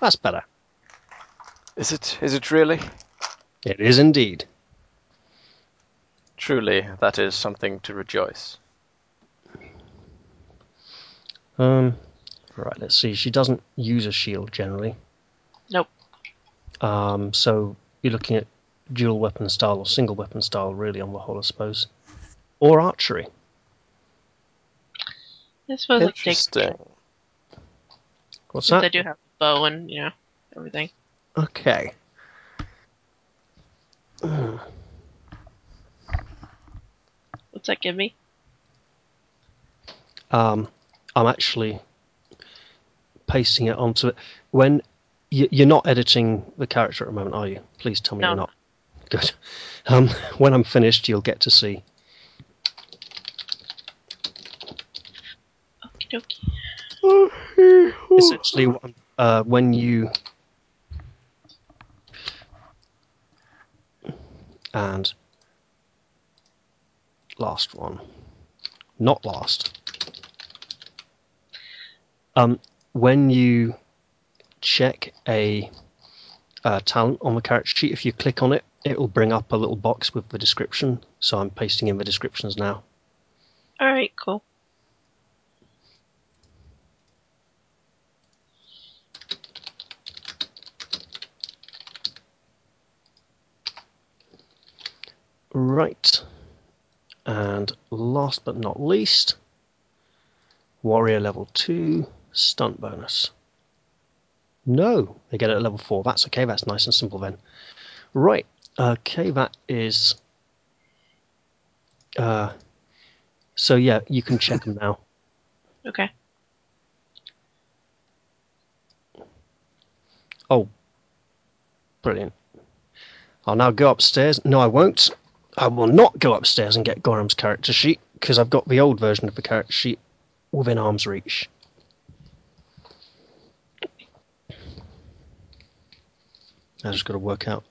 That's better. Is it? Is it really? It is indeed. Truly, that is something to rejoice. Um, right, let's see. She doesn't use a shield generally. Nope. Um, so you're looking at dual weapon style or single weapon style, really, on the whole, I suppose. Or archery. I suppose I take Interesting. What's since I that? do have a bow and you know everything. Okay. What's that give me? Um, I'm actually pasting it onto it. When you, you're not editing the character at the moment, are you? Please tell me No. you're not. Good. Um, when I'm finished, you'll get to see. Okie dokie. Essentially, what I'm- uh, when you and last one, not last. Um, when you check a uh, talent on the character sheet, if you click on it, it will bring up a little box with the description. So I'm pasting in the descriptions now. All right, cool. Right. And last but not least, warrior level 2, stunt bonus. No, they get it at level 4. That's okay, that's nice and simple then. Right, okay, that is. Uh, so yeah, you can check them now. Okay. Oh, brilliant. I'll now go upstairs. No, I won't. I will not go upstairs and get Gorham's character sheet because I've got the old version of the character sheet within arm's reach. I just got to work out.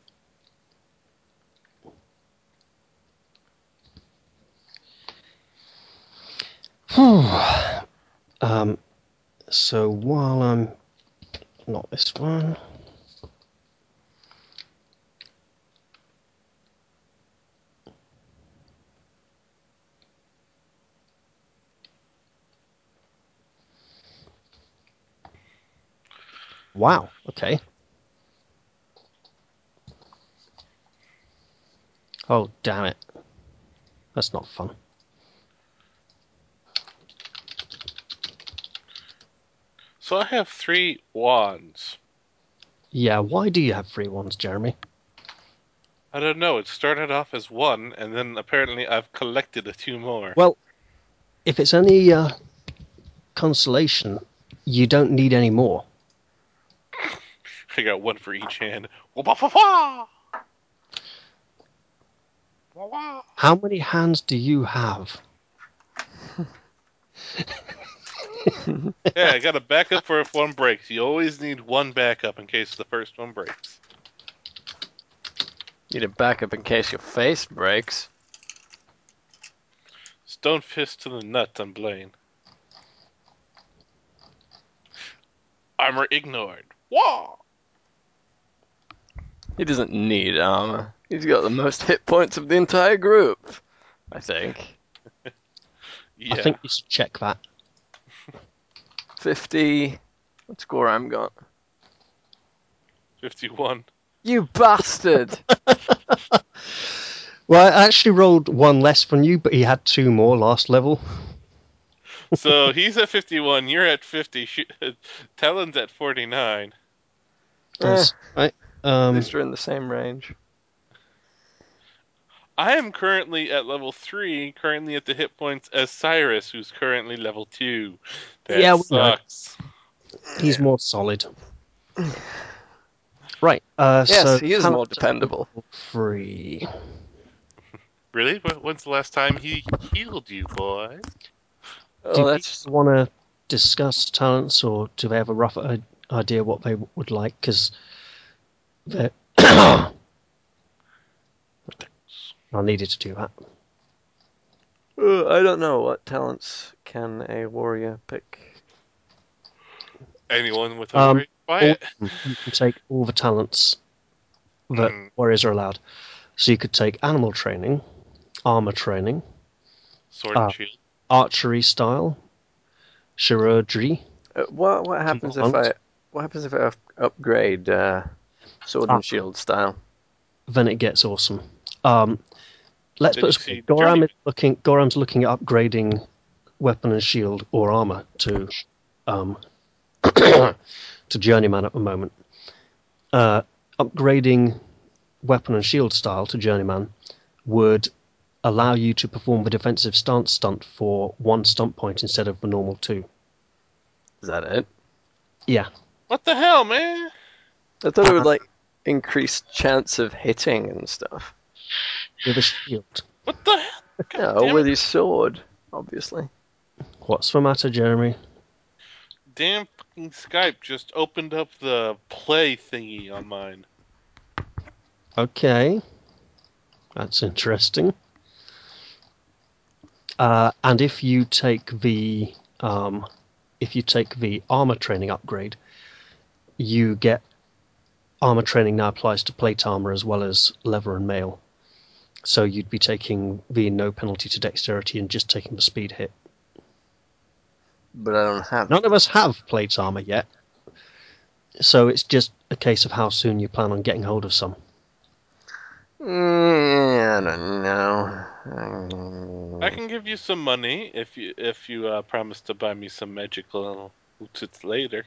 um, so while I'm not this one. Wow. Okay. Oh damn it. That's not fun. So I have three wands. Yeah. Why do you have three wands, Jeremy? I don't know. It started off as one, and then apparently I've collected a two more. Well, if it's any uh, consolation, you don't need any more. I got one for each hand. How many hands do you have? Yeah, I got a backup for if one breaks. You always need one backup in case the first one breaks. Need a backup in case your face breaks. Stone fist to the nut on Blaine. Armor ignored. Wah! He doesn't need armor. He's got the most hit points of the entire group. I think. Yeah. I think you should check that. 50. What score I'm got? 51. You bastard! Well, I actually rolled one less than you, but he had two more last level. So he's at 51, you're at 50, Sh- Talon's at 49. That's- eh. right. At Um, least we're in the same range. I am currently at level 3, currently at the hit points as Cyrus, who's currently level 2. That Yeah, we know. sucks. he's more solid. Right. Uh, Yes, so he is more dependable. Three. Really? Wh- When's the last time he healed you, boy? Oh, do that's people want to discuss talents, or do they have a rough idea what they would like? Because I needed to do that. Uh, I don't know what talents can a warrior pick. Anyone with a Um, worry? Buy all, you can take all the talents that Mm. warriors are allowed. So you could take animal training, armor training, Sword and shield. archery style, chirurgery. Uh, what what happens if I what happens if I upgrade uh, sword and shield style? Then it gets awesome. Um, let's Then put you this way, see Goram is looking. Goram's looking at upgrading weapon and shield or armor to um, to journeyman at the moment. Uh, upgrading weapon and shield style to journeyman would allow you to perform the defensive stance stunt for one stunt point instead of the normal two. Is that it? Yeah, What the hell, man? I thought it would like increase chance of hitting and stuff. with a shield. What the hell? Yeah, with it. his sword, obviously. What's the matter, Jeremy? Damn fucking Skype just opened up the play thingy on mine. Okay, that's interesting. Uh, and if you take the um, if you take the armor training upgrade, you get armor training now applies to plate armor as well as leather and mail. So you'd be taking the no penalty to dexterity and just taking the speed hit. But I don't have. None of us have plate armor yet, so it's just a case of how soon you plan on getting hold of some. Mm, I don't know. Mm. I can give you some money if you if you uh, promise to buy me some magical outfits later.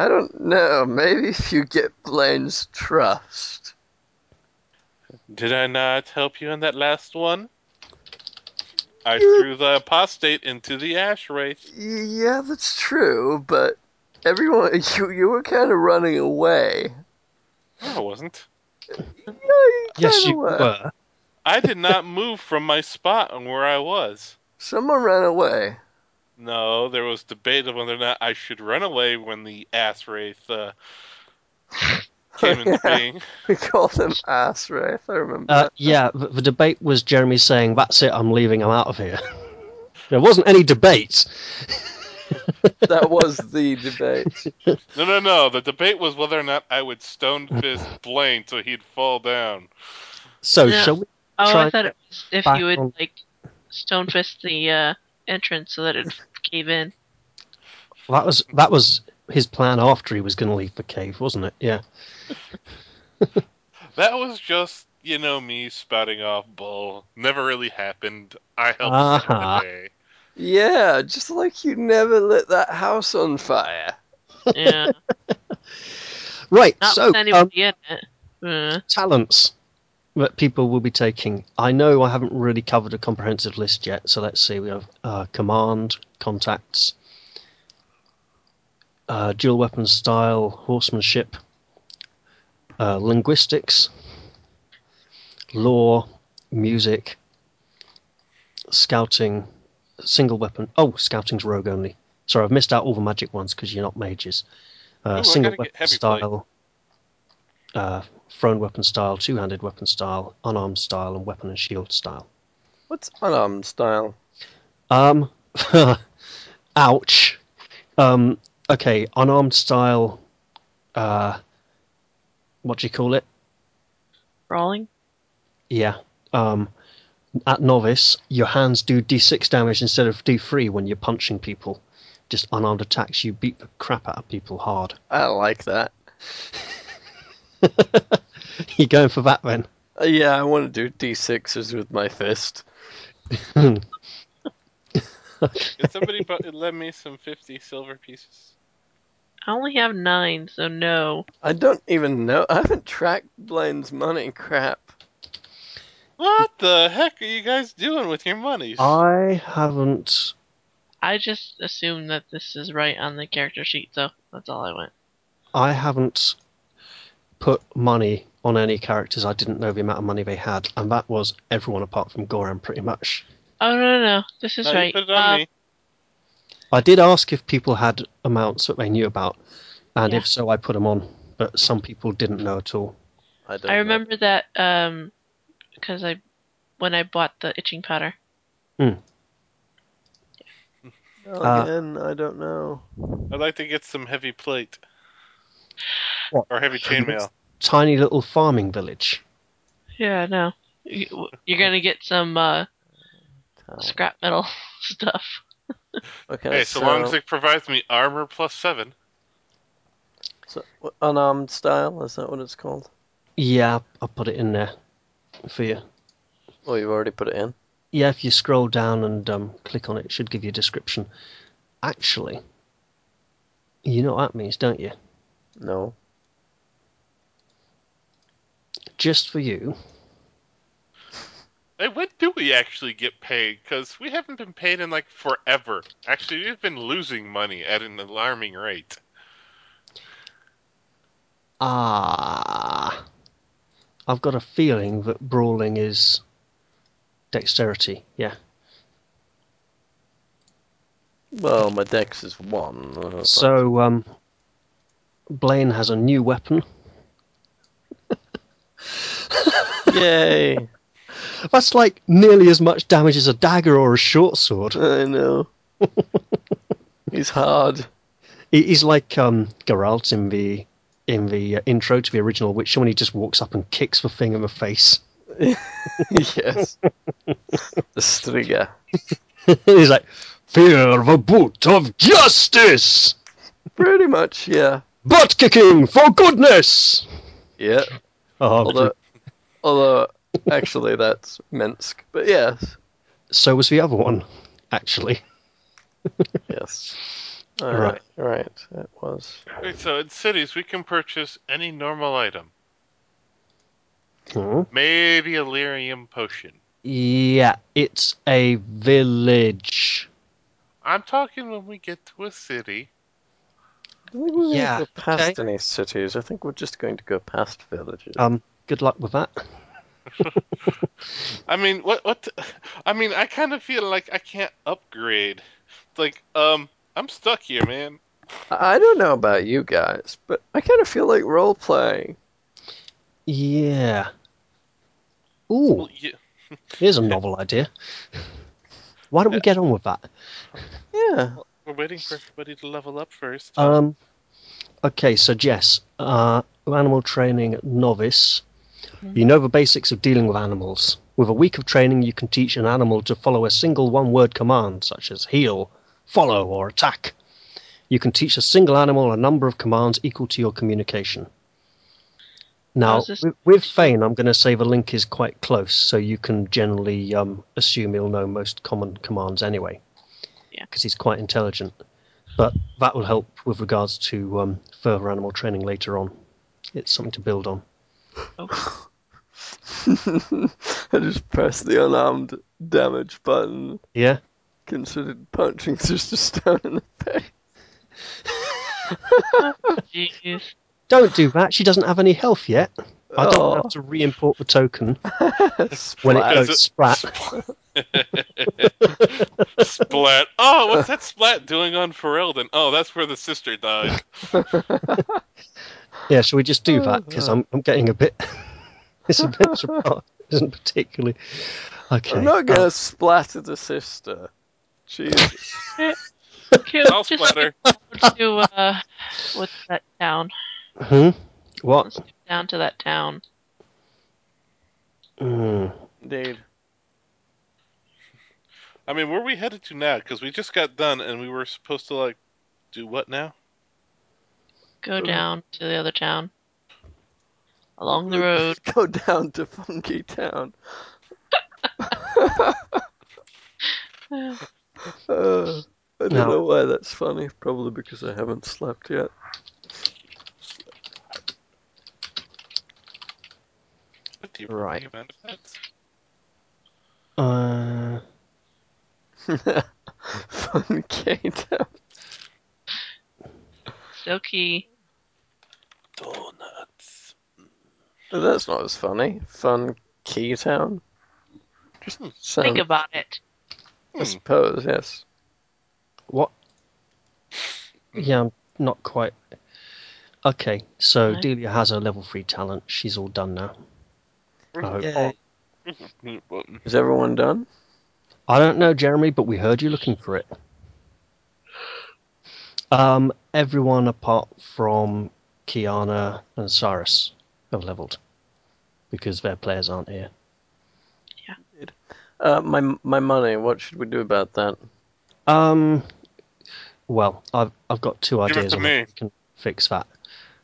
I don't know. Maybe if you get Blaine's trust. Did I not help you in that last one? I You- threw the apostate into the ash wraith. Y- Yeah, that's true. But everyone, you you were kind of running away. No, I wasn't. Yeah, you Yes, kinda you were. I did not move from my spot on where I was. Someone ran away. No, there was debate of whether or not I should run away when the ass wraith uh, came into Yeah. being. We called him ass wraith. I remember. Uh, yeah, the, the debate was Jeremy saying, "That's it, I'm leaving, I'm out of here." there wasn't any debate. that was the debate. No, no, no. The debate was whether or not I would stone fist Blaine so he'd fall down. So Yeah. shall we? Oh, Try I thought it was if you would on- like stone fist the uh, entrance so that it cave in. That was that was his plan after he was going to leave the cave, wasn't it? Yeah. That was just, you know, me spouting off bull. Never really happened. I helped save Uh-huh. the. Yeah, just like you never lit that house on fire. Yeah, Right. not so with um, in it. Uh, talents that people will be taking. I know I haven't really covered a comprehensive list yet, so let's see. We have uh, command, contacts, uh, dual weapon style, horsemanship, uh, linguistics, law, music, scouting, single weapon. Oh, scouting's rogue only. Sorry, I've missed out all the magic ones because you're not mages. Uh, I single weapon style, uh, thrown weapon style, two-handed weapon style, unarmed style, and weapon and shield style. What's unarmed style? Um, ouch. Um, okay, unarmed style. Uh, what do you call it? brawling. Yeah. Um, at novice, your hands do d6 damage instead of d3 when you're punching people. Just unarmed attacks, you beat the crap out of people hard. I like that. you going for that then? Uh, yeah, I want to do d6s with my fist. Did somebody bu- lend me some 50 silver pieces? I only have nine, so no. I don't even know. I haven't tracked Blaine's money. Crap. What the heck are you guys doing with your money? I haven't. I just assumed that this is right on the character sheet, so that's all I went. I haven't put money on any characters. I didn't know the amount of money they had, and that was everyone apart from Goran, pretty much. Oh no no no! This is No, right. put it on Uh. I did ask if people had amounts that they knew about, and Yeah. if so, I put them on. But some people didn't know at all. I don't. I know. remember that um, because I when I bought the itching powder. Uh, Again, I don't know. I'd like to get some heavy plate. Or heavy chainmail. Tiny little farming village. Yeah, no. You- You're gonna get some uh, scrap metal stuff. Okay, Hey, so, long as it provides me armor plus seven. so- unarmed style is that what it's called? Yeah, I'll put it in there for you. Oh, you've already put it in. Yeah, if you scroll down and um, click on it, it should give you a description. Actually, you know what that means, don't you? No. Just for you, Hey, when do we actually get paid? Because we haven't been paid in like forever. Actually, we've been losing money at an alarming rate. ah, I've got a feeling that brawling is dexterity. Yeah. Well, my dex is one. So, um, Blaine has a new weapon. Yay! That's like nearly as much damage as a dagger or a short sword. I know. He's hard. He- He's like um, Geralt in the in the uh, intro to the original Witcher when he just walks up and kicks the thing in the face. yes. the Striga. He's like, "Fear the boot of justice, Pretty much, yeah. butt kicking for goodness." Yeah. Oh, Although, although actually, that's Minsc. But yes, so was the other one, actually. yes. Right. Right, right. It was. Wait, so in cities we can purchase any normal item. Hmm. Maybe a lyrium potion. Yeah, it's a village. I'm talking when we get to a city. I think we're Yeah, going to go past okay. any cities. I think we're just going to go past villages. Um, good luck with that. I mean, what? What? I mean, I kind of feel like I can't upgrade. Like, um, I'm stuck here, man. I I don't know about you guys, but I kind of feel like role playing. Yeah. Ooh, Well, yeah, here's a novel idea. Why don't we get on with that? Yeah. we're waiting for everybody to level up first. Um, okay, so Jess, uh, animal training novice. You know the basics of dealing with animals. With a week of training, you can teach an animal to follow a single one word command, such as heal, follow, or attack. You can teach a single animal a number of commands equal to your communication. Now, with, with Fane, I'm going to say the link is quite close, so you can generally um, assume he'll know most common commands anyway. Yeah. Because he's quite intelligent. But that will help with regards to um, further animal training later on. It's something to build on. I just pressed the unarmed damage button, Yeah? considered punching Sister Stone in the face. Jeez. Don't do that. She doesn't have any health yet. I don't Oh. have to re-import the token when it goes it- splat. Splat. Oh, what's that splat doing on Ferelden? Oh, that's where the sister died. Yeah, shall we just do that? Because I'm, I'm getting a bit. this adventure part isn't particularly. Okay. I'm not gonna um, splatter the sister. Jesus. I'll just splatter. go to uh, what's that town? hmm? What? Let's get down to that town. Mm. Indeed. I mean, where are we headed to now? Because we just got done and we were supposed to, like, do what now? Go down to the other town. Along the road. Go down to Funky Town. Uh, I don't No. know why that's funny. Probably because I haven't slept yet. Do you Right. recommend? Uh, Funky Town. Silky. Donuts. That's not as funny. Fun Key Town. Just Think sound, about it. I suppose, yes. what? Yeah, I'm not quite. Okay, so Right. Delia has her level 3 talent. She's all done now. I hope. Yay. Is everyone done? I don't know, Jeremy, but we heard you looking for it. Um, everyone apart from Kiana, and Cyrus have leveled because their players aren't here. Uh, my my money. What should we do about that? Um, well, I've I've got two Give it ideas to on me. how we can fix that.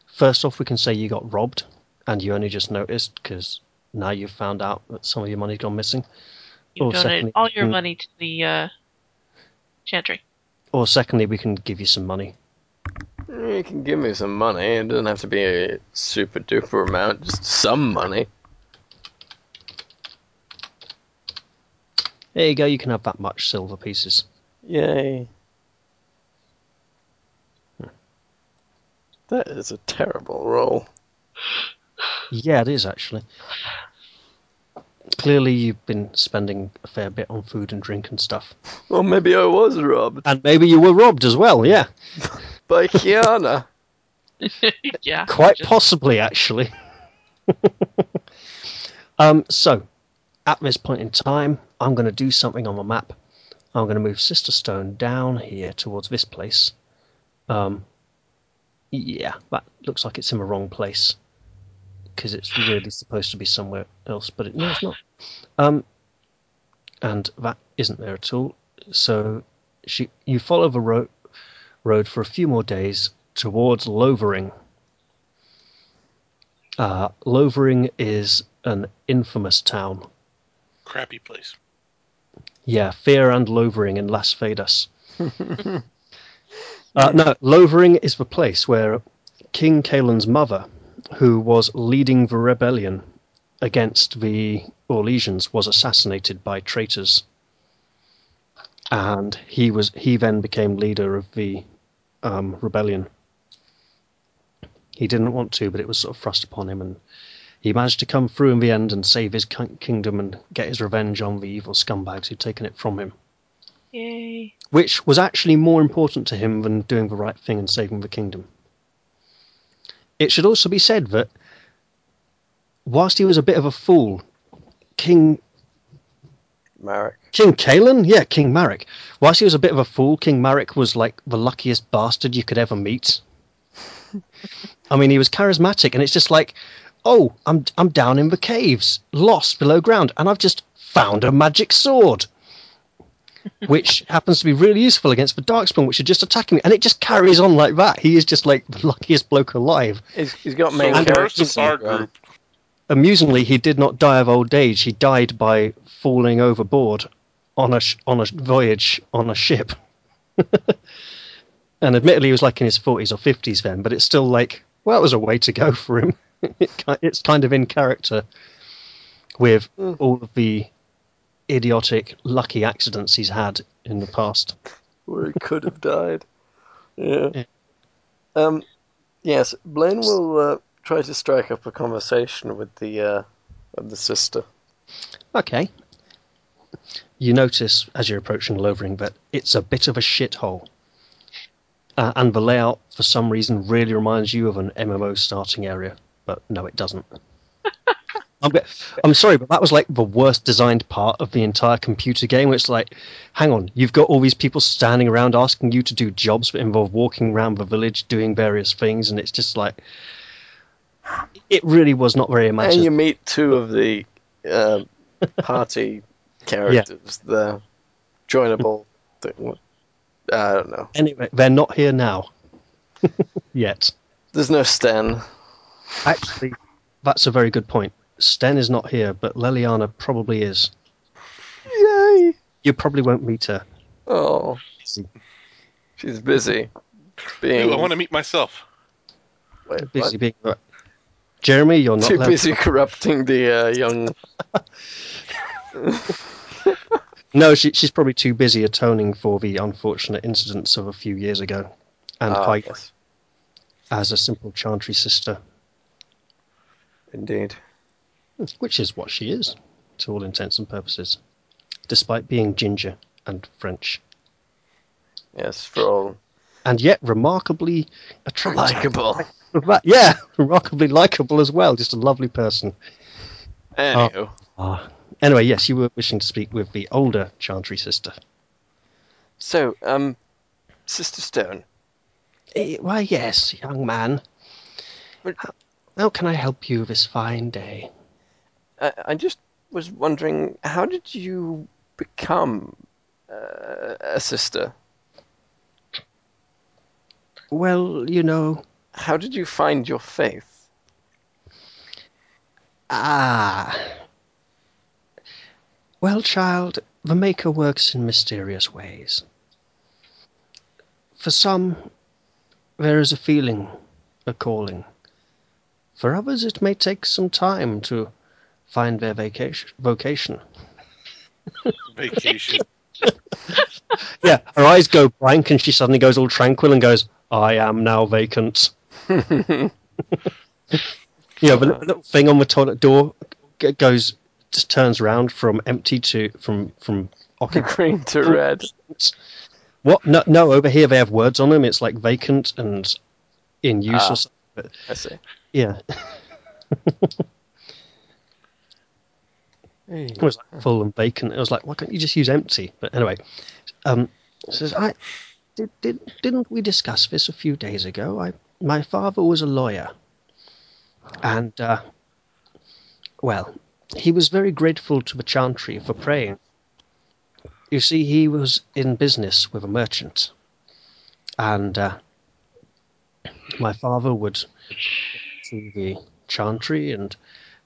First off, we can say you got robbed and you only just noticed because now you've found out that some of your money's gone missing. You Or donate secondly, all your mm. money to the uh, chantry. Or secondly, we can give you some money. You can give me some money. It doesn't have to be a super duper amount. Just some money. There you go. You can have that much silver pieces. Yay. Hmm. That is a terrible roll. Yeah, it is actually. Clearly, you've been spending a fair bit on food and drink and stuff, Well, maybe I was robbed and maybe you were robbed as well. Yeah, by Kiana. yeah. quite just- possibly actually. um, so, at this point in time, I'm going to do something on the map. I'm going to move Sister Stone down here towards this place. Um, yeah, that looks like it's in the wrong place because it's really supposed to be somewhere else, but it, no, it's not. Um, and that isn't there at all. So, she, you follow the road road for a few more days towards Lothering. Uh, Lothering is an infamous town. Crappy place. Yeah, Fear and Lothering in Las Vegas. uh, no, Lothering is the place where King Kaelin's mother, who was leading the rebellion against the Orlesians, was assassinated by traitors. And he was he then became leader of the um, rebellion. He didn't want to, but it was sort of thrust upon him, and he managed to come through in the end and save his kingdom and get his revenge on the evil scumbags who'd taken it from him. Yay. Which was actually more important to him than doing the right thing and saving the kingdom. It should also be said that, whilst he was a bit of a fool, King Maric. King Kalen? Yeah, King Maric. Whilst he was a bit of a fool, King Maric was like the luckiest bastard you could ever meet. I mean, he was charismatic, and it's just like, oh, I'm I'm down in the caves, lost below ground, and I've just found a magic sword, which happens to be really useful against the Darkspawn, which are just attacking me, and it just carries on like that. He is just like the luckiest bloke alive. He's, he's got main the characters. rest of our the- group, Amusingly, he did not die of old age. He died by falling overboard on a sh- on a voyage on a ship. and admittedly, he was like in his forties or fifties then, but it's still like, well, it was a way to go for him. it, it's kind of in character with Mm. all of the idiotic, lucky accidents he's had in the past. where he could have died. Yeah. Yeah. Um. Yes, Blaine will uh, try to strike up a conversation with the uh, with the sister. Okay. You notice as you're approaching Lothering that it's a bit of a shithole. Uh, and the layout, for some reason, really reminds you of an MMO starting area, but no, it doesn't. I'm, I'm sorry, but that was like the worst designed part of the entire computer game. Where it's like, hang on, you've got all these people standing around asking you to do jobs that involve walking around the village doing various things, and it's just like, it really was not very much. And you meet two of the uh, party characters, the joinable. Thing. I don't know. Anyway, they're not here now. Yet. There's no Sten. Actually, that's a very good point. Sten is not here, but Leliana probably is. Yay! You probably won't meet her. Oh, she's busy. Being Ooh, I want to meet myself. wait, Busy what? being. Jeremy, you're not too busy corrupting the uh, young. No, she, she's probably too busy atoning for the unfortunate incidents of a few years ago, and Ah, yes, as a simple chantry sister, indeed. which is what she is, to all intents and purposes, despite being ginger and French, Yes, for all and yet remarkably attractive. likable. Yeah, remarkably likable as well. Just a lovely person. Anywho, Ah. Anyway, yes, you were wishing to speak with the older Chantry sister. so um, Sister Stone, Eh, Why, yes, young man. How can I help you this fine day? I, I just was wondering, how did you become uh, a sister? Well, you know, How did you find your faith? ah. Well, child, the Maker works in mysterious ways. For some, there is a feeling, a calling. For others, it may take some time to find their vacation, vocation. Vacation. Yeah, her eyes go blank and she suddenly goes all tranquil and goes, I am now vacant. You know, the little thing on the toilet door goes, just turns around from empty to, from, from occupied. Green to red. What? No, no, over here they have words on them. It's like vacant and in use Ah. or something. I see. Yeah, it was like full and vacant. It was like, why can't you just use empty? But anyway, um, says I did, did didn't we discuss this a few days ago? I my father was a lawyer, and uh, well, he was very grateful to the chantry for praying. You see, he was in business with a merchant, and uh, my father would to the chantry and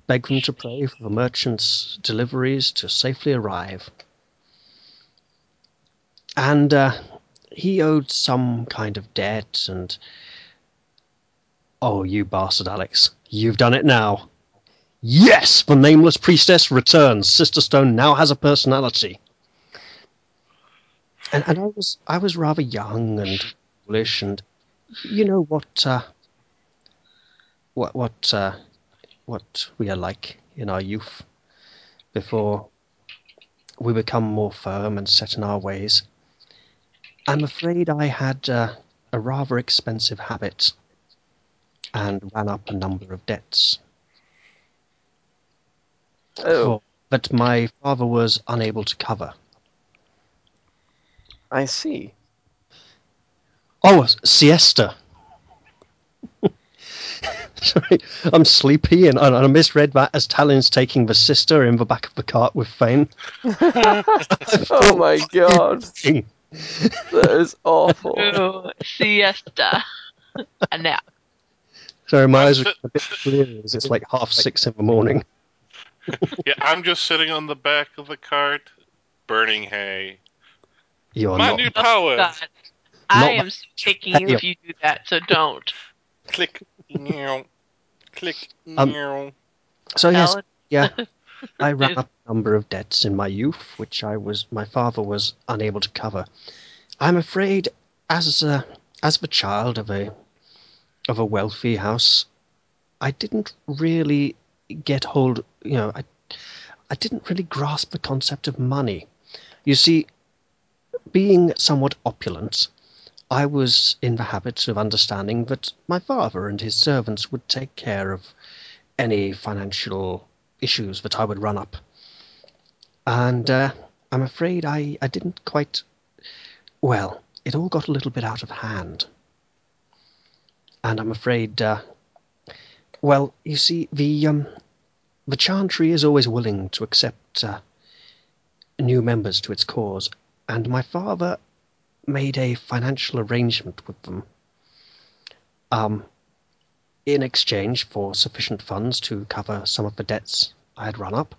beg them to pray for the merchant's deliveries to safely arrive. And uh, he owed some kind of debt, and oh, you bastard, Alex, you've done it now. Yes, the nameless priestess returns. Sister Stone now has a personality. And, and I was I was rather young and foolish, and you know what uh, what what uh, what we are like in our youth before we become more firm and set in our ways. I'm afraid I had uh, a rather expensive habit and ran up a number of debts Oh, for, that my father was unable to cover. I see. Oh, siesta. Sorry, I'm sleepy and, and I misread that as Talon's taking the sister in the back of the cart with Fane. Oh my god, that is awful. Ooh, siesta. and now, Sorry, my eyes are a bit clear as it's like half six in the morning. Yeah, I'm just sitting on the back of the cart, burning hay. You're My not. new oh power. God, I am kicking you if you do that. So don't. Click. meow. Click. Um, meow. So yes, yeah, I ran up a number of debts in my youth, which I was my father was unable to cover. I'm afraid, as a, as the child of a of a wealthy house, I didn't really get hold. You know, I I didn't really grasp the concept of money. You see, being somewhat opulent, I was in the habit of understanding that my father and his servants would take care of any financial issues that I would run up. And uh, I'm afraid I, I didn't quite. Well, it all got a little bit out of hand. And I'm afraid. Uh, well, you see, the um, the Chantry is always willing to accept uh, new members to its cause, and my father made a financial arrangement with them. Um, in exchange for sufficient funds to cover some of the debts I had run up,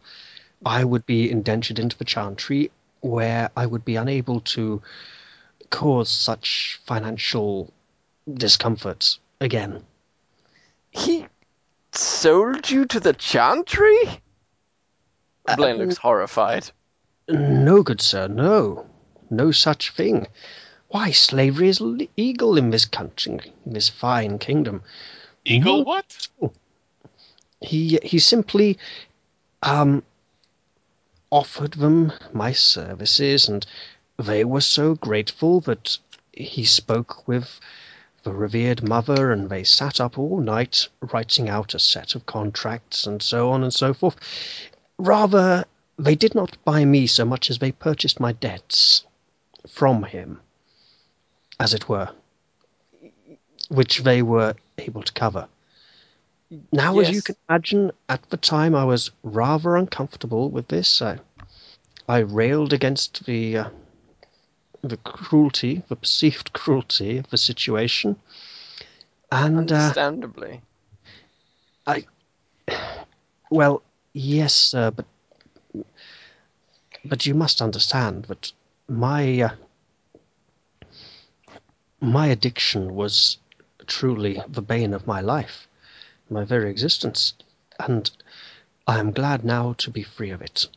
I would be indentured into the Chantry, where I would be unable to cause such financial discomfort again. He sold you to the Chantry? Uh, Blaine looks horrified. No, good sir, no. No such thing. Why, slavery is legal in this country, in this fine kingdom. Eagle No. what? He he simply um offered them my services, and they were so grateful that he spoke with the revered mother, and they sat up all night writing out a set of contracts and so on and so forth. Rather, they did not buy me so much as they purchased my debts from him, as it were, which they were able to cover. Now, as you can imagine, at the time I was rather uncomfortable with this. I, I railed against the uh, the cruelty, the perceived cruelty of the situation, and uh, Understandably. I well, yes, sir, but but you must understand that my uh, my addiction was truly the bane of my life, my very existence, and I am glad now to be free of it.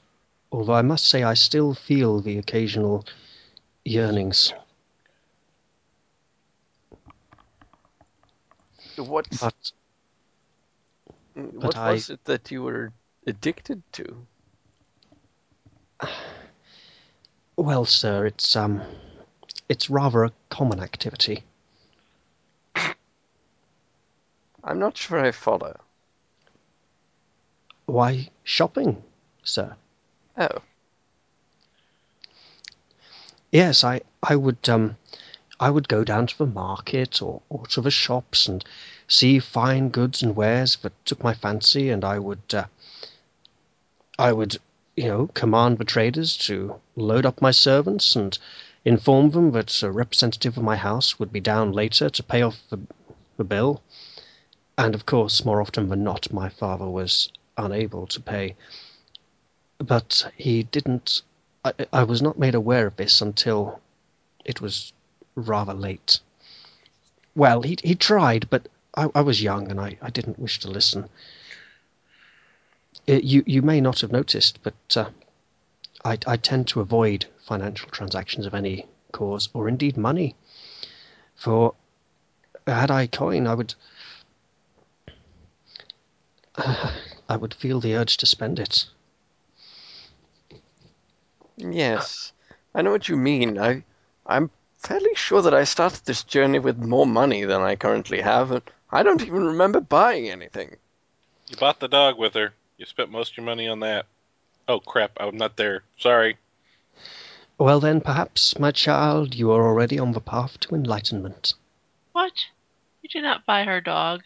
Although I must say I still feel the occasional yearnings. What But what I- was it that you were addicted to? well, sir, it's um, it's rather a common activity. I'm not sure I follow. Why shopping, sir? Oh, Yes, I I would um, I would go down to the market or, or to the shops and see fine goods and wares that took my fancy, and I would uh, I would you know command the traders to load up my servants and inform them that a representative of my house would be down later to pay off the, the bill. And of course, more often than not, my father was unable to pay. But he didn't. I, I was not made aware of this until it was rather late. Well, he he tried, but I, I was young and I, I didn't wish to listen. Uh you you may not have noticed, but uh, I I tend to avoid financial transactions of any cause, or indeed money. For had I coin, I would I would feel the urge to spend it. Yes. I know what you mean. I I'm fairly sure that I started this journey with more money than I currently have, and I don't even remember buying anything. You bought the dog with her. You spent most of your money on that. Oh crap! I'm not there. Sorry. Well then, perhaps, my child, you are already on the path to enlightenment. What? You did not buy her dog.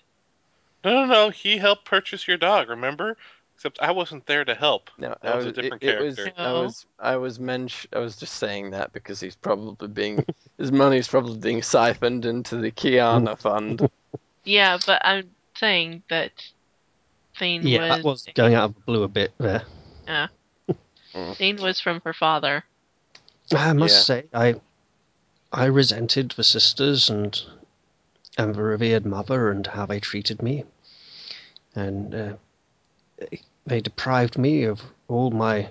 No, no, no. He helped purchase your dog. Remember? Except I wasn't there to help. No, That I was a different it, it was character. I was I was mench I was just saying that because he's probably being his money's probably being siphoned into the Kiana fund. Yeah, but I'm saying that Thane Yeah, was that was going out of the blue a bit there. yeah. Mm. Thane was from her father. I must Yeah. say, I I resented the sisters and and the revered mother and how they treated me, and uh, they deprived me of all my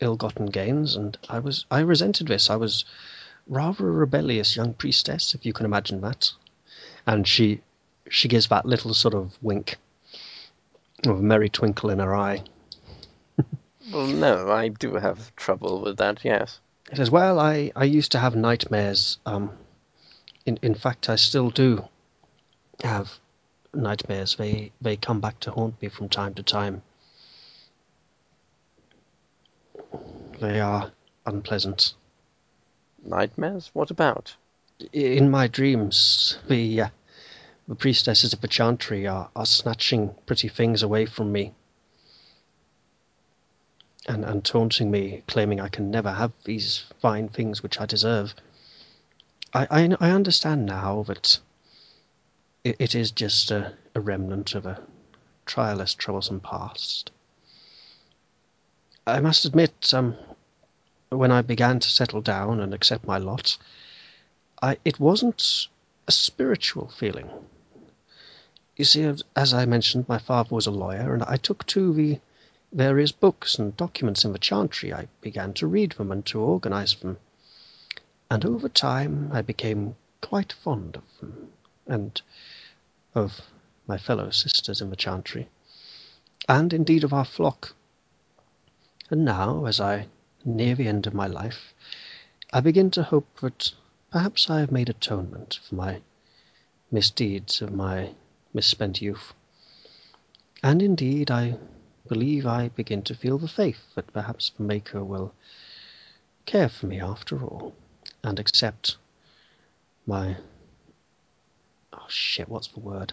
ill-gotten gains, and I was I resented this. I was rather a rebellious young priestess, if you can imagine that. And she she gives that little sort of wink, with a merry twinkle in her eye. Well, no, I do have trouble with that. Yes. It says, "Well, I, I used to have nightmares. Um, in in fact, I still do have nightmares. They they come back to haunt me from time to time. They are unpleasant. Nightmares? What about? In my dreams, the uh, the priestesses of the chantry are, are snatching pretty things away from me." And, and taunting me, claiming I can never have these fine things which I deserve. I, I, I understand now that it, it is just a, a remnant of a trialless, troublesome past. I must admit, um, when I began to settle down and accept my lot, I, it wasn't a spiritual feeling. You see, as- I mentioned, my father was a lawyer, and I took to the various books and documents in the chantry. I began to read them and to organize them. And over time, I became quite fond of them, and of my fellow sisters in the chantry, and indeed of our flock. And now, as I near the end of my life, I begin to hope that perhaps I have made atonement for my misdeeds of my misspent youth. And indeed, I believe I begin to feel the faith that perhaps the Maker will care for me after all, and accept my. Oh shit, what's the word?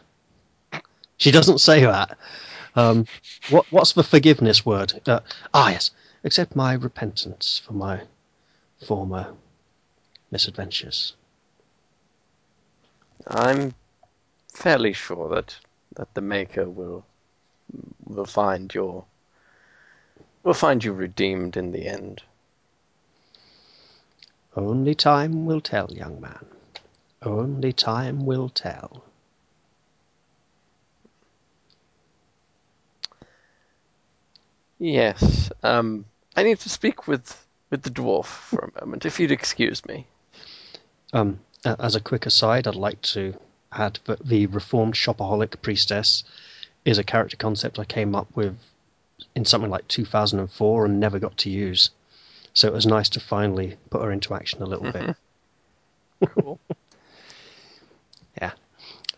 She doesn't say that. Um, what what's the forgiveness word? Uh, ah, yes. Accept my repentance for my former misadventures. I'm fairly sure that that the Maker will will find your will find you redeemed in the end. Only time will tell, young man. Only time will tell. Yes. Um, I need to speak with with the dwarf for a moment, if you'd excuse me. Um, as a quick aside, I'd like to add that the reformed shopaholic priestess is a character concept I came up with in something like 2004 and never got to use. So it was nice to finally put her into action a little bit. Cool. Yeah.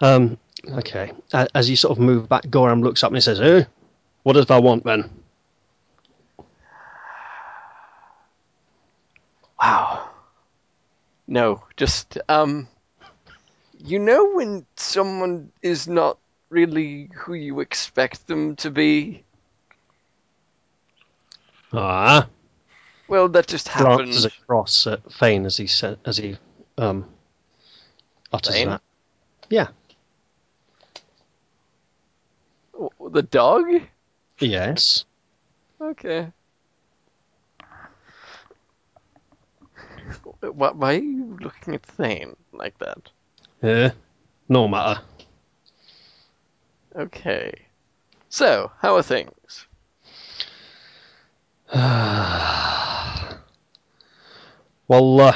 Um, okay. As you sort of move back, Goram looks up and he says, "Eh, what does thou want then?" Wow. No, just um you know when someone is not really who you expect them to be? Ah, Well, that just happens. glances across at Fane as he said, as he um utters Thane? that. Yeah. The dog? Yes. Okay. Why, why are you looking at Thane like that? Eh, no matter. Okay. So, how are things? well, uh,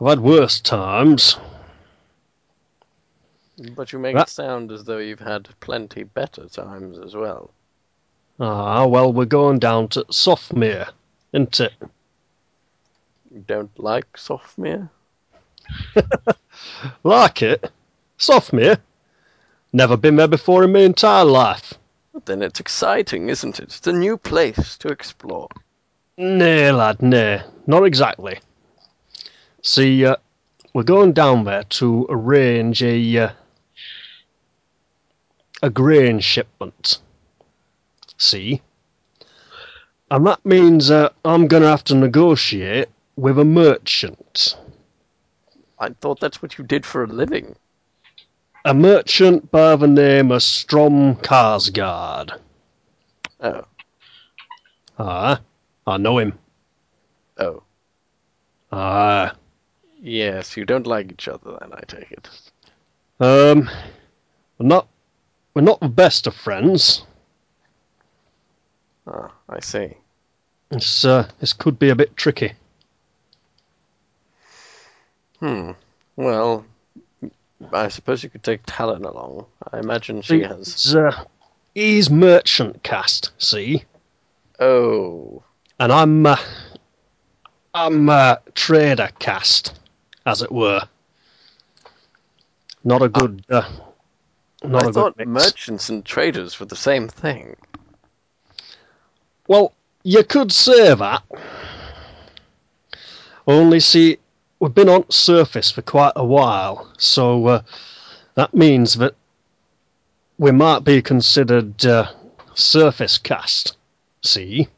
I've had worse times. But you make Ra- it sound as though you've had plenty better times as well. Ah, well, we're going down to Softmere, isn't it? Don't like Softmere? Like it? Softmere? Never been there before in my entire life. But then it's exciting, isn't it? It's a new place to explore. Nay, lad, nay, not exactly. See, uh, we're going down there to arrange a uh, a grain shipment. See, and that means uh, I'm going to have to negotiate with a merchant, I thought that's what you did for a living. a merchant by the name of Strom Karsgaard. Oh, Ah, I know him. oh. Ah, Yes, you don't like each other then, I take it. um, we're not we're not the best of friends. Ah, I see. This uh, this could be a bit tricky. Hmm. Well, I suppose you could take Talon along. I imagine she has. He's, uh, he's merchant cast, see, Oh, and I'm uh, I'm uh, trader cast, as it were. Not a good, uh, not I a thought good mix. merchants and traders were the same thing. Well, you could say that. Only see, we've been on surface for quite a while, so uh, that means that we might be considered uh, surface cast. See,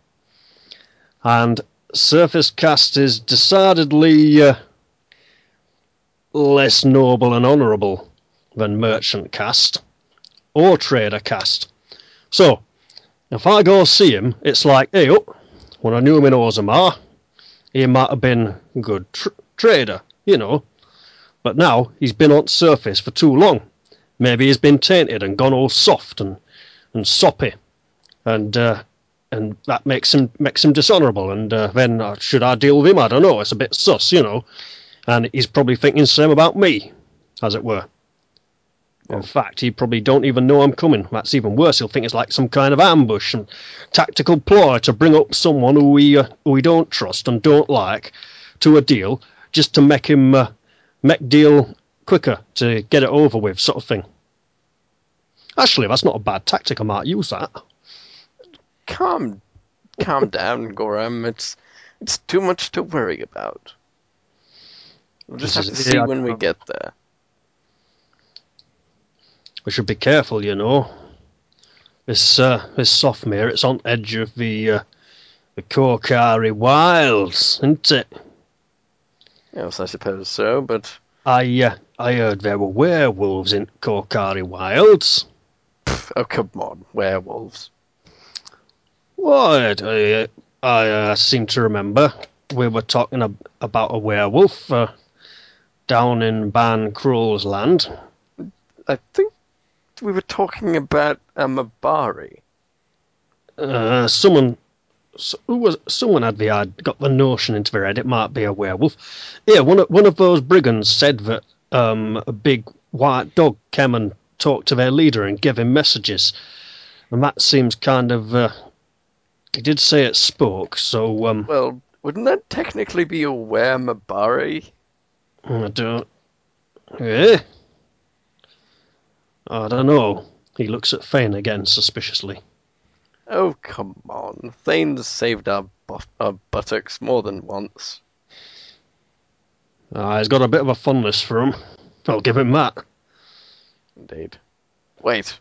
and surface cast is decidedly uh, less noble and honourable than merchant cast or trader cast. So, if I go see him, it's like, hey, up, when I knew him in Orzammar, he might have been good tr- trader, you know. But now he's been on surface for too long. Maybe he's been tainted and gone all soft and, and soppy, and uh, and that makes him makes him dishonourable. And uh, then uh, should I deal with him? I don't know. It's a bit sus, you know. And he's probably thinking the same about me, as it were. In fact, he probably don't even know I'm coming. That's even worse. He'll think it's like some kind of ambush and tactical ploy to bring up someone who we uh, who we don't trust and don't like to a deal, just to make him uh, make deal quicker to get it over with, sort of thing. Actually, that's not a bad tactic. I might use that. Calm, calm down, Goram. It's it's too much to worry about. We'll just have to see when we get there. We should be careful, you know. This uh, this Softmere, it's on edge of the uh, the Korcari Wilds, isn't it? Yes, I suppose so, but I uh, I heard there were werewolves in Korcari Wilds. oh come on, werewolves. What? I, I uh, seem to remember we were talking ab- about a werewolf uh, down in Ban Cruel's land. I think we were talking about a Mabari. Uh, someone, who was someone had the got the notion into their head it might be a werewolf. Yeah, one of one of those brigands said that um, a big white dog came and talked to their leader and gave him messages, and that seems kind of. Uh, he did say it spoke, so um, Well, wouldn't that technically be a were Mabari? I don't. Eh? I don't know. He looks at Fane again suspiciously. Oh come on, Thane's saved our, bu- our buttocks more than once. Ah, he's got a bit of a fondness for him. I'll give him that. Indeed. Wait.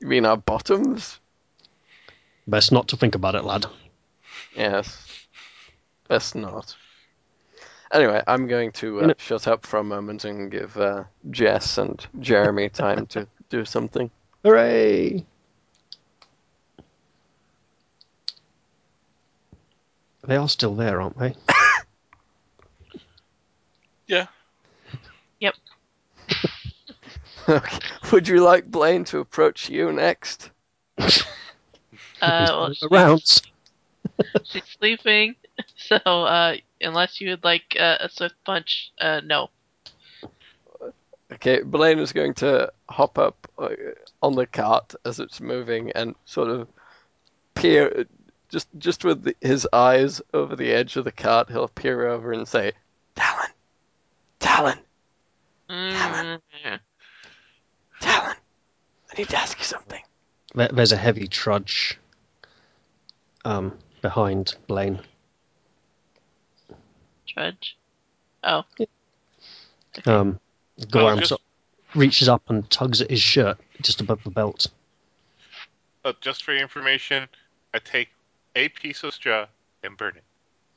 You mean our bottoms? Best not to think about it, lad. Yes. Best not. Anyway, I'm going to uh, know- shut up for a moment and give uh, Jess and Jeremy time to do something. Hooray! They are still there, aren't they? Yeah. Okay. Would you like Blaine to approach you next? Uh, well, He's around. she's sleeping, so uh, unless you would like uh, a swift punch, uh, no. Okay, Blaine is going to hop up uh, on the cart as it's moving and sort of peer, just just with the, his eyes over the edge of the cart, he'll peer over and say, "Talon, Talon, Mm, Talon, I need to ask you something." There's a heavy trudge um, behind Blaine. trudge. Oh, Um, Gorham just- sort of reaches up and tugs at his shirt just above the belt. Uh, just for your information, I take a piece of straw and burn it.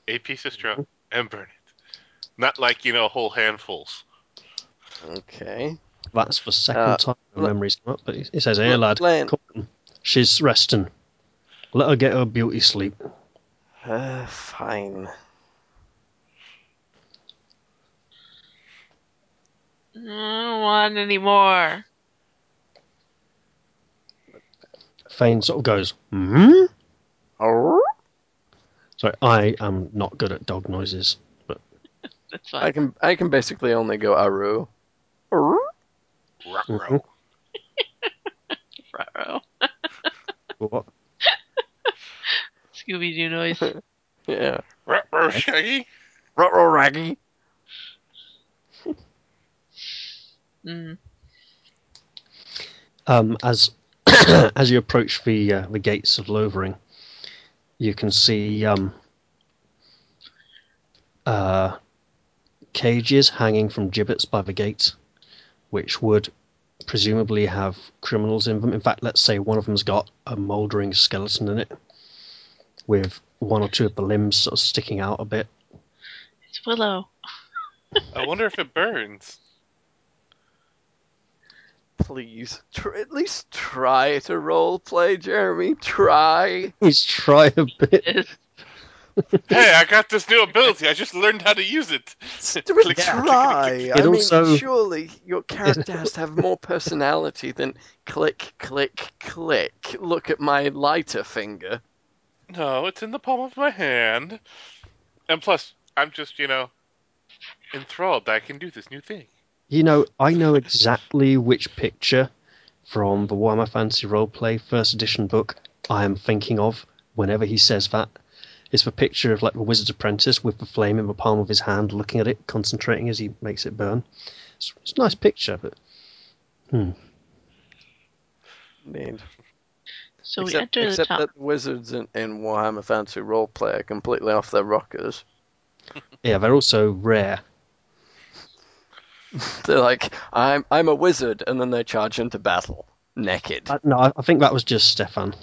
A piece of straw and burn it. Not like, you know, whole handfuls. Okay. That's the second Uh, time the le- memory's come up. But he he says, "Hey, lad, Blaine. come on. She's resting. Let her get her beauty sleep." Uh, fine. I don't want any more. Fane sort of goes, "Hmm." Arr? Sorry, I am not good at dog noises. That's I can I can basically only go Aru. Arr? Mhm. Ruh-roh. What? Scooby Doo noise. Yeah. Ruh-roh, Shaggy. Ruh raggy. Mm. Um, as as you approach the uh, the gates of Lothering, you can see um, uh, cages hanging from gibbets by the gate, which would presumably have criminals in them. In fact, let's say one of them's got a mouldering skeleton in it, with one or two of the limbs sort of sticking out a bit. It's Willow. I wonder if it burns. Please, tr- at least try to role play, Jeremy. Try. He's try a bit. Hey, I got this new ability. I just learned how to use it. Do Click, click, click, try. click, I mean, also- surely your character has to have more personality than click, click, click. Look at my lighter finger. No, it's in the palm of my hand. And plus, I'm just, you know, enthralled that I can do this new thing. You know, I know exactly which picture from the Warhammer Fantasy Roleplay First Edition book I am thinking of whenever he says that. It's the picture of like the Wizard's Apprentice with the flame in the palm of his hand, looking at it, concentrating as he makes it burn. It's, it's a nice picture, but hmm. Indeed. so we except enter the except town. that the wizards in, in Warhammer Fantasy Roleplay are completely off their rockers. yeah, they're also rare. They're like, I'm I'm a wizard, and then they charge into battle naked. Uh, no, I, I think that was just Stefan.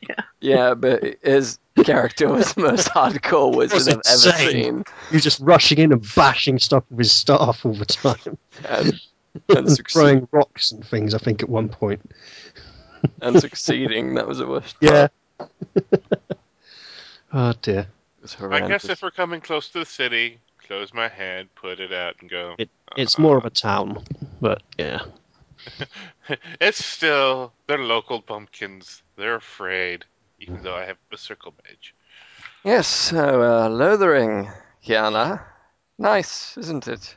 Yeah, yeah, but his character was the most hardcore wizard I've ever seen, He was just rushing in and bashing stuff with his staff all the time. and, and, and throwing rocks and things, I think, at one point. and succeeding. That was the worst. Yeah. oh dear. I guess if we're coming close to the city, close my hand, put it out, and go. It, it's more of a town, but yeah. It's still they're local bumpkins. They're afraid, even though I have a circle badge. Yes, so uh, Lothering, Kiana. Nice, isn't it?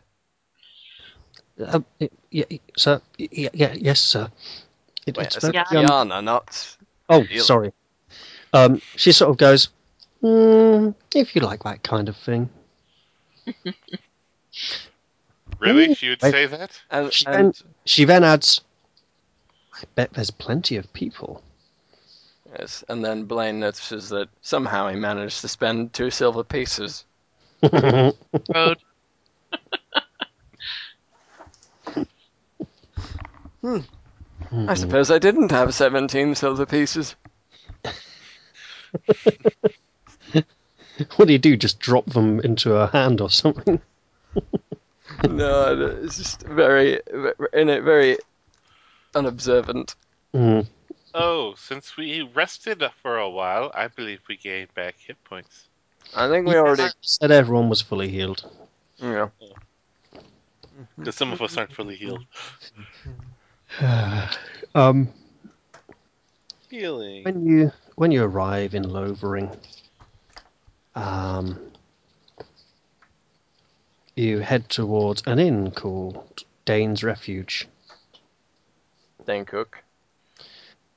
Uh, it- yeah, sir. Yeah, yeah, yes, sir. It, Wait, it's I um, Kiana, not. oh, really. sorry. Um, she sort of goes, mm, if you like that kind of thing. Really? She would wait. say that? And, She and She then adds, I bet there's plenty of people. yes, and then Blaine notices that somehow he managed to spend two silver pieces. Road. Hmm. I hmm. suppose I didn't have seventeen silver pieces. what do you do? Just drop them into her hand or something? no, it's just very, in it, very unobservant. Mm. Oh, since we rested for a while, I believe we gained back hit points. I think we already, said everyone was fully healed. Yeah. Because some of us aren't fully healed. um, Healing. when you when you arrive in Lothering, um, you head towards an inn called Dane's Refuge. Dane Cook.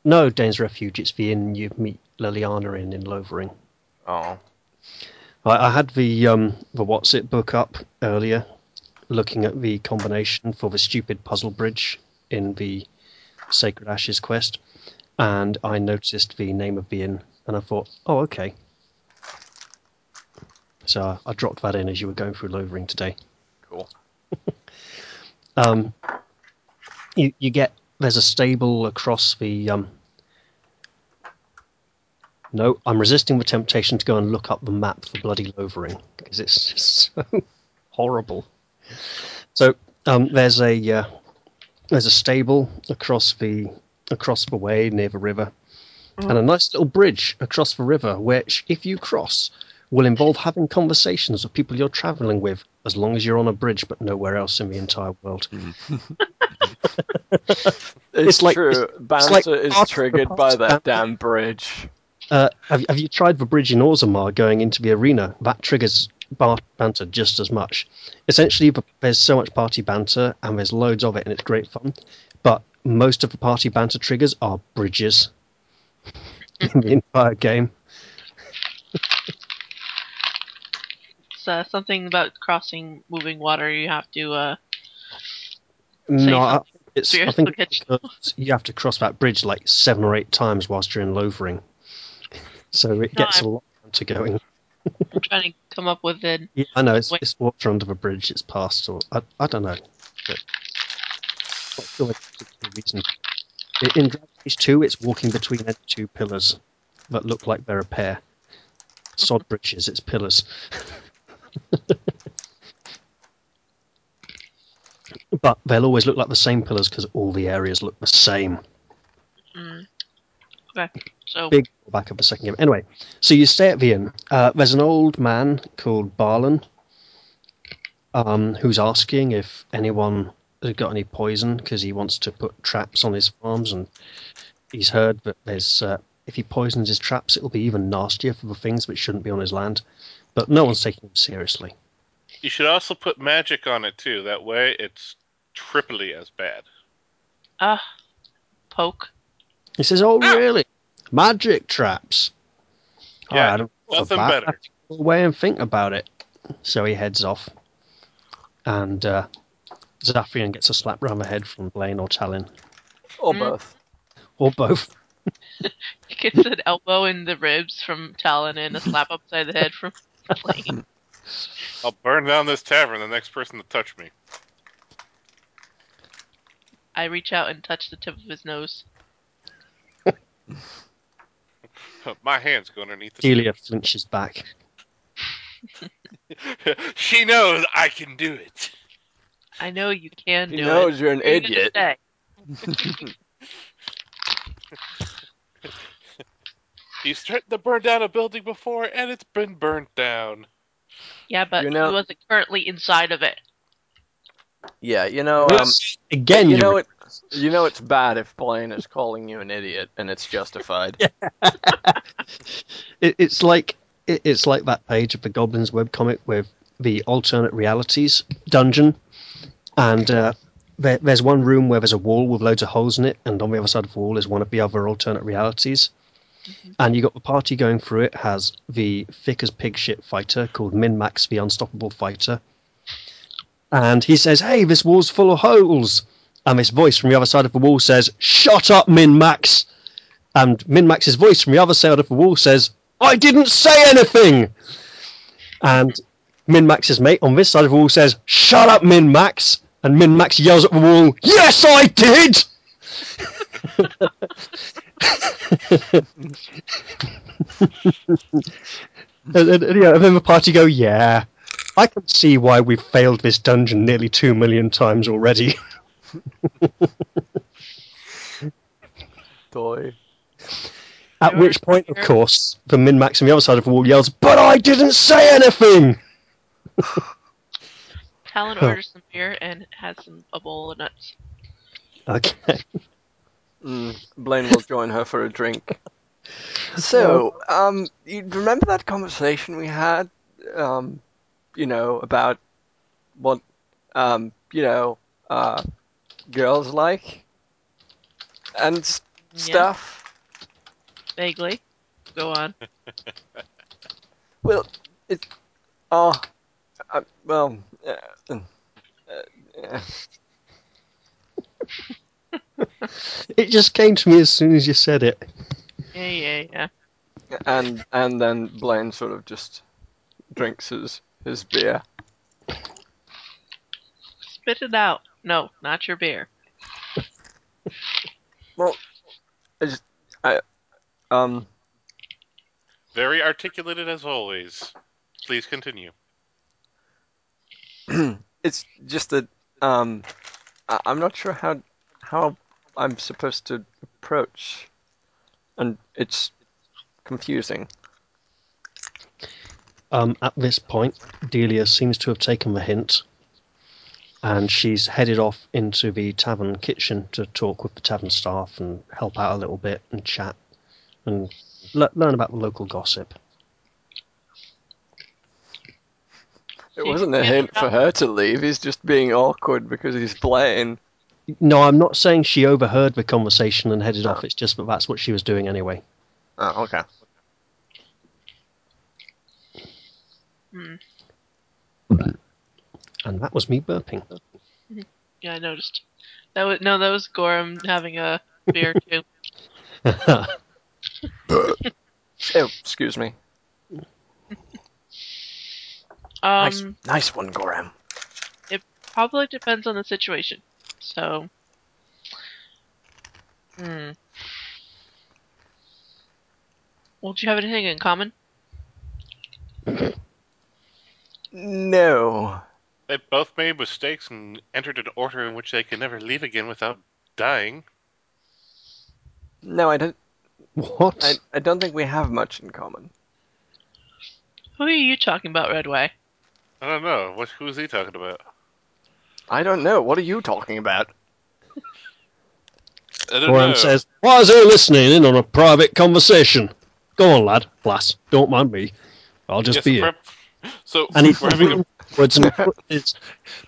No, Dane's Refuge. It's the inn you meet Leliana in in Lothering. Oh, I, I had the um, the what's it book up earlier, looking at the combination for the stupid puzzle bridge in the Sacred Ashes quest, and I noticed the name of the inn, and I thought, oh okay. So I dropped that in as you were going through Lothering today. cool. Um, you you get there's a stable across the um. No, I'm resisting the temptation to go and look up the map for bloody Lothering because it's just so horrible. So um, there's a uh, there's a stable across the across the way near the river, and a nice little bridge across the river, which if you cross will involve having conversations with people you're travelling with, as long as you're on a bridge, but nowhere else in the entire world. It's, like- true. it's- Banter like is part of the triggered by that banter. damn bridge. Uh, have, have you tried the bridge in Orzammar going into the arena? That triggers bar- banter just as much. Essentially, there's so much party banter, and there's loads of it, and it's great fun. But most of the party banter triggers are bridges in the entire game. It's uh, something about crossing moving water. You have to. Uh, No, I, it's, I think still catching- you have to cross that bridge like seven or eight times whilst you're in Lothering. So it No, gets a I'm- lot of banter going. I'm trying to come up with an. Yeah, I know it's, it's water under the bridge. It's past, or I, I don't know. But not sure the particular reason. In, Dragon Age Two, it's walking between two pillars that look like they're a pair. Sod bridges, it's pillars. but they'll always look like the same pillars because all the areas look the same. Mm, okay, so big back up a second game. Anyway, so you stay at the inn. Uh, there's an old man called Barlin um, who's asking if anyone has got any poison because he wants to put traps on his farms, and he's heard that there's uh, if he poisons his traps, it'll be even nastier for the things which shouldn't be on his land. But no one's taking him seriously. You should also put magic on it too. That way, it's triply as bad. ah, poke. He says, "Oh, really? Magic traps? Yeah, Alright, I don't know nothing about better. that. Go away and think about it." So he heads off, and uh, Zafrian gets a slap round the head from Blaine or Talon, Or Mm. both. or both. He gets an elbow in the ribs from Talon and a slap upside the head from Blaine. I'll burn down this tavern. The next person to touch me. I reach out and touch the tip of his nose. My hands go underneath the Delia flinches back. she knows I can do it. I know you can He do knows it. you're an What are you gonna idiot. say? He's threatened to burn down a building before, and it's been burnt down. Yeah, but You know- he wasn't currently inside of it. Yeah, you know, um, Again, you you know it. You know it's bad if Blaine is calling you an idiot, and it's justified. it, it's like it, it's like that page of the Goblins webcomic with the alternate realities dungeon, and uh, there, there's one room where there's a wall with loads of holes in it, and on the other side of the wall is one of the other alternate realities. Mm-hmm. And you got the party going through it has the thick as pig shit fighter called Min Max, the unstoppable fighter. And he says, Hey, this wall's full of holes. And this voice from the other side of the wall says, Shut up, Min Max. And Min Max's voice from the other side of the wall says, I didn't say anything. And Min Max's mate on this side of the wall says, Shut up, Min Max. And Min Max yells at the wall, Yes, I did. and, and, and, yeah, and then the party go, Yeah, I can see why we've failed this dungeon nearly two million times already. Toy. At which point, of course, the min max on the other side of the wall yells, But I didn't say anything! Talon orders some beer and has some a bowl of nuts. Okay. Mm, Blaine will join her for a drink. So, um, you remember that conversation we had, um, you know, about what, um, you know, uh, girls like and s- Yeah. stuff? Vaguely. Go on. Well, it, oh, uh, well, uh, uh, uh, It just came to me as soon as you said it. Yeah, yeah, yeah. and and then Blaine sort of just drinks his his beer. Spit it out. No, not your beer. Well, I just, I, um, Very articulated as always. Please continue. it's just that um, I, I'm not sure how how I'm supposed to approach, and it's confusing. Um, at this point, Delia seems to have taken the hint, and she's headed off into the tavern kitchen to talk with the tavern staff and help out a little bit and chat and le- learn about the local gossip. It wasn't a hint for her to leave. He's just being awkward because he's Blaine. No, I'm not saying she overheard the conversation and headed off. Oh. It's just that that's what she was doing anyway. Oh, okay. Hmm. And that was me burping. Yeah, I noticed. That was no, that was Gorham having a beer too. Oh, excuse me. nice, Um, nice one, Gorham. It probably depends on the situation. So, hmm. Well, do you have anything in common? No. They both made mistakes and entered an order in which they can never leave again without dying. No, I don't. what? I, I don't think we have much in common. Who are you talking about, Redway? I don't know. What, who is he talking about? I don't know. What are you talking about? I don't Gorham know. says, Why is he listening in on a private conversation? Go on, lad, lass, don't mind me. I'll just Yes, be here. So And he we're having a forwards and puts his,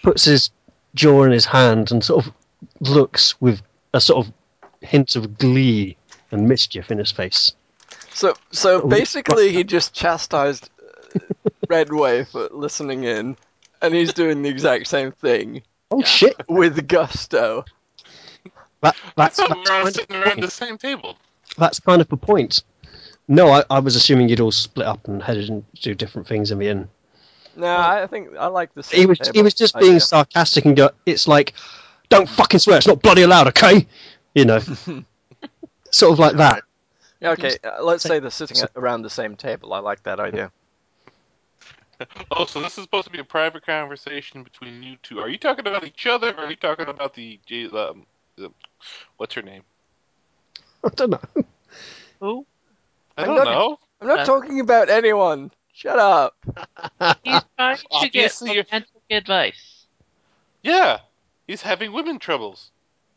puts his jaw in his hand and sort of looks with a sort of hint of glee and mischief in his face. So, so basically, he just chastised uh, Redway for listening in, and he's doing the exact same thing Oh Yeah. shit! with gusto. That, I that's, that's, we were all kind sitting of around the the point. same table. that's kind of the point. No, I, I was assuming you'd all split up and headed and do different things in the end. No, I think I like the. He was he was just being sarcastic and go. It's like Don't fucking swear. It's not bloody allowed, okay? You know, sort of like that. Yeah, okay, uh, let's say they're sitting around the same table. I like that idea. Oh, so this is supposed to be a private conversation between you two. Are you talking about each other, or are you talking about the um, what's her name? I don't know. Who? I I'm don't know. I'm not Uh, talking about anyone. Shut up. He's trying to get Obviously you're- advice. Yeah, he's having women troubles.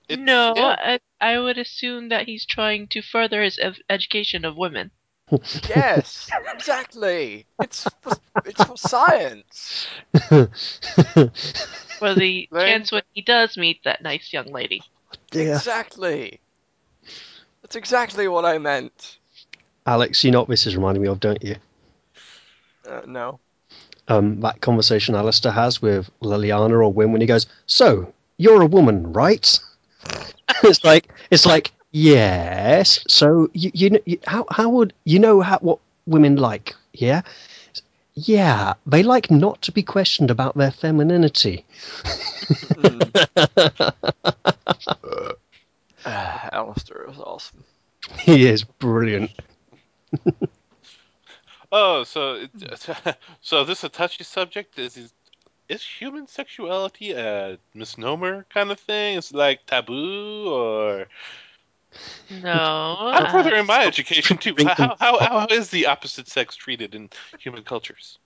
It's- no, yeah. I, I would assume that he's trying to further his ev- education of women. Yes, exactly. It's for, it's for science. For the Then- chance when he does meet that nice young lady. Dear. Exactly. That's exactly what I meant. Alex, you know what this is reminding me of, don't you? Uh, no. Um, that conversation Alistair has with Leliana or Wynne when he goes, "So you're a woman, right?" it's like it's like yes. So you you, know, you how how would you know how what women like? Yeah, yeah. They like not to be questioned about their femininity. Uh, Alistair is awesome. he is brilliant. Oh, so it, so this a touchy subject? Is is, is human sexuality a misnomer kind of thing? It's like taboo or? No. I'm uh, further in my education too. How, how how is the opposite sex treated in human cultures?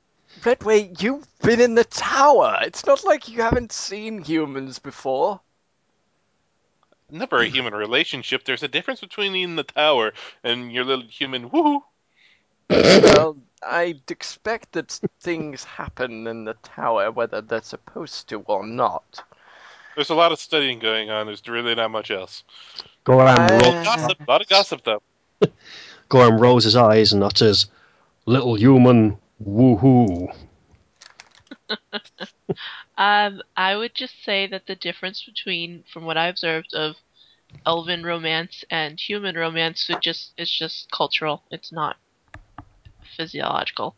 Redway, you've been in the tower. It's not like you haven't seen humans before. Never a human relationship. There's a difference between in the tower and your little human woohoo. well, I'd expect that things happen in the tower, whether they're supposed to or not. There's a lot of studying going on. There's really not much else. Goram, Uh, roll, Gossip, a lot of gossip though. Goram rolls his eyes and utters, "Little human, woohoo." Um, I would just say that the difference between, from what I observed, of elven romance and human romance, it just it's just cultural. It's not physiological.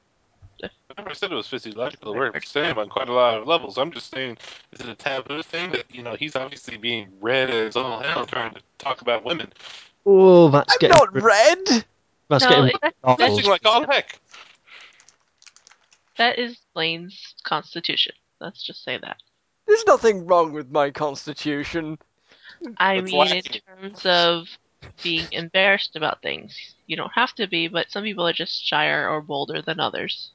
I never said it was physiological. We're the same on quite a lot of levels. I'm just saying, is it a taboo thing that you know he's obviously being red as all hell trying to talk about women? Oh, that's I'm getting not red! that's No, getting it- dark that's- like all heck. That is Blaine's constitution. Let's just say that. There's nothing wrong with my constitution. I That's mean, in terms of being embarrassed about things, you don't have to be, but some people are just shyer or bolder than others.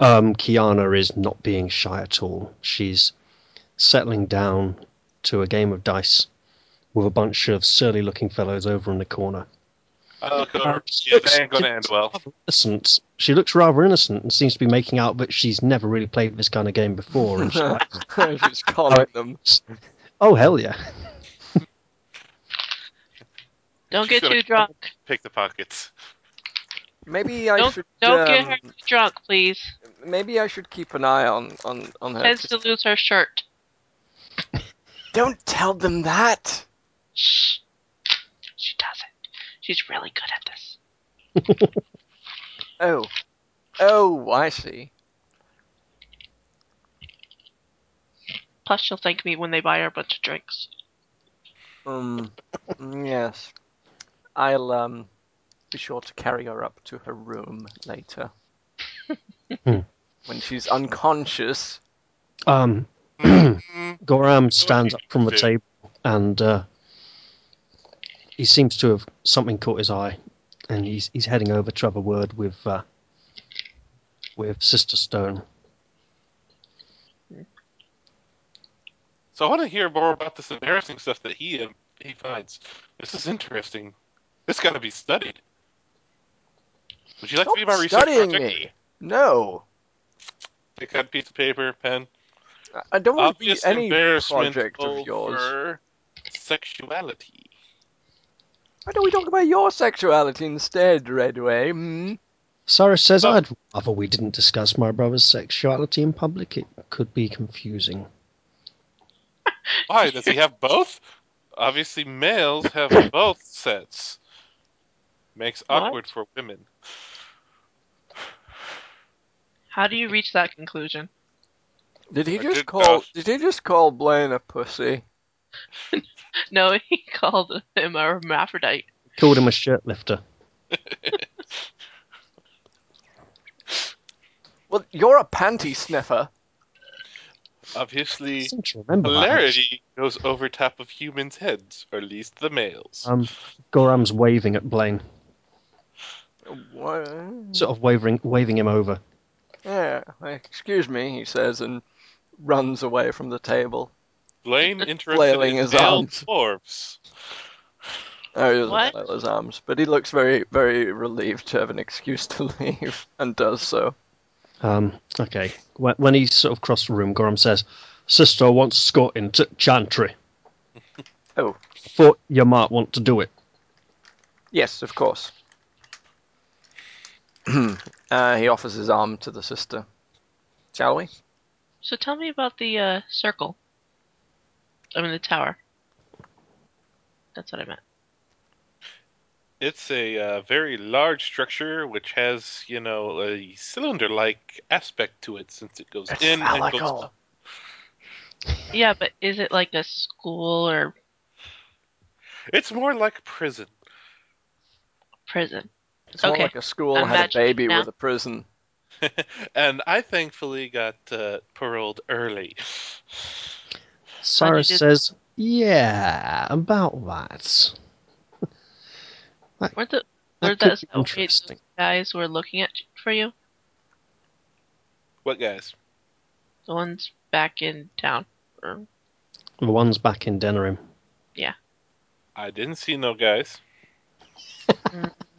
Um, Kiana is not being shy at all. She's settling down to a game of dice with a bunch of surly looking fellows over in the corner. Oh, yeah, that ain't gonna end well. Innocent. She looks rather innocent and seems to be making out that she's never really played this kind of game before. And she's like, She's calling them. oh, hell yeah. Don't She's get too drunk. Pick the pockets. Maybe I Don't should. don't um, get her drunk, please. Maybe I should keep an eye on on on her. Tends to lose her shirt. Don't tell them that. Shh. She doesn't. She's really good at this. Oh, oh, I see. Plus, she'll thank me when they buy her a bunch of drinks. Um, yes. I'll um be sure to carry her up to her room later. Hmm. when she's unconscious. Um, Goram stands up from the table and uh, he seems to have something caught his eye, and he's he's heading over to have a word with uh, with Sister Stone. So I want to hear more about this embarrassing stuff that he um, he finds. This is interesting. This got to be studied. Would you like Stop to be my research studying project? me. No, Pick out a piece of paper, pen. I- I don't want to be any embarrassment project of yours. sexuality. Why don't we talk about your sexuality instead, Redway? Hmm? Cyrus says. "I'd rather we didn't discuss my brother's sexuality in public. It could be confusing." Why does he have both? Obviously, males have both sets. Makes What? awkward for women. How do you reach that conclusion? Did he just good call? gosh. Did he just call Blaine a pussy? No, he called him a hermaphrodite. Called him a shirt lifter. Well, you're a panty sniffer. Obviously, seem to remember that. hilarity goes over top of humans' heads, or at least the males. Um, Goram's waving at Blaine, What? sort of waving, waving him over. Yeah. Excuse me, he says, and runs away from the table. Blaine interested flailing in his arms. dwarves. Oh, he doesn't What? flail his arms, but he looks very, very relieved to have an excuse to leave, and does so. Um, okay. When, when he's sort of crossed the room, Goram says, Sister wants Scotting to Chantry. Oh. Thought you might want to do it. Yes, of course. uh, he offers his arm to the sister. Shall we? So tell me about the uh, circle. I mean the tower. That's what I meant. It's a uh, very large structure which has, you know, a cylinder-like aspect to it since it goes It's in and goes phallical. up. Yeah, but is it like a school or It's more like prison. prison? It's more like a school I'm had a baby now. with a prison. and I thankfully got uh, paroled early. Cyrus did- says, Yeah, about that. Were the That were could those be oh, wait, interesting. guys were looking at for you? What guys? The ones back in town. Or, The one's back in Denerim. Yeah. I didn't see no guys.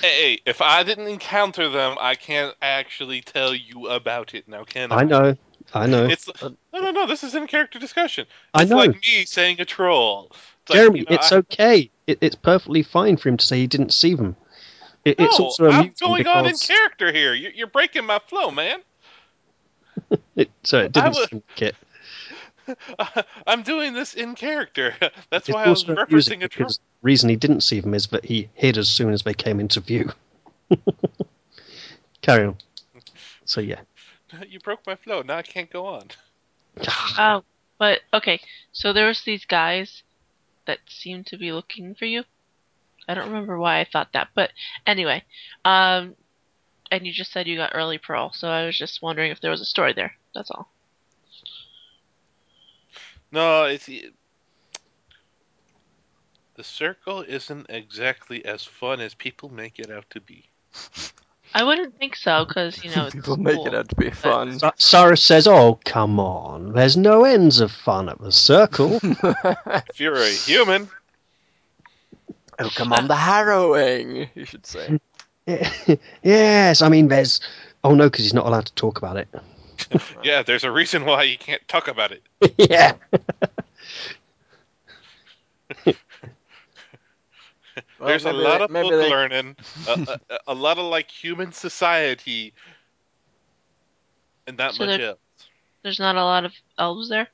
Hey, if I didn't encounter them, I can't actually tell you about it now, can I? I know, I know. It's no, no, no. This is in character discussion. I know. like me saying a troll. It's like, Jeremy, you know, it's I- okay. It, it's perfectly fine for him to say he didn't see them. It, it's No, also I'm going on in character here. You- You're breaking my flow, man. it, so it didn't like it. I'm doing this in character. That's It's why I was referencing a troll. because the reason he didn't see them is that he hid as soon as they came into view. Carry on. So yeah. You broke my flow. Now I can't go on. oh, but okay. So there was these guys that seemed to be looking for you. I don't remember why I thought that, but anyway. Um, and you just said you got early parole, so I was just wondering if there was a story there. That's all. No, it's the circle isn't exactly as fun as people make it out to be. I wouldn't think so, because you know it's People make it out to be fun. Sa- Cyrus says, "Oh, come on. There's no ends of fun at the circle." If you're a human, oh, come on, the harrowing, you should say. yes, I mean there's. Oh no, because he's not allowed to talk about it. yeah, there's a reason why you can't talk about it. yeah. Well, there's a lot they- of book they- learning, a, a, a lot of like human society, and that So much there- else. There's not a lot of elves there.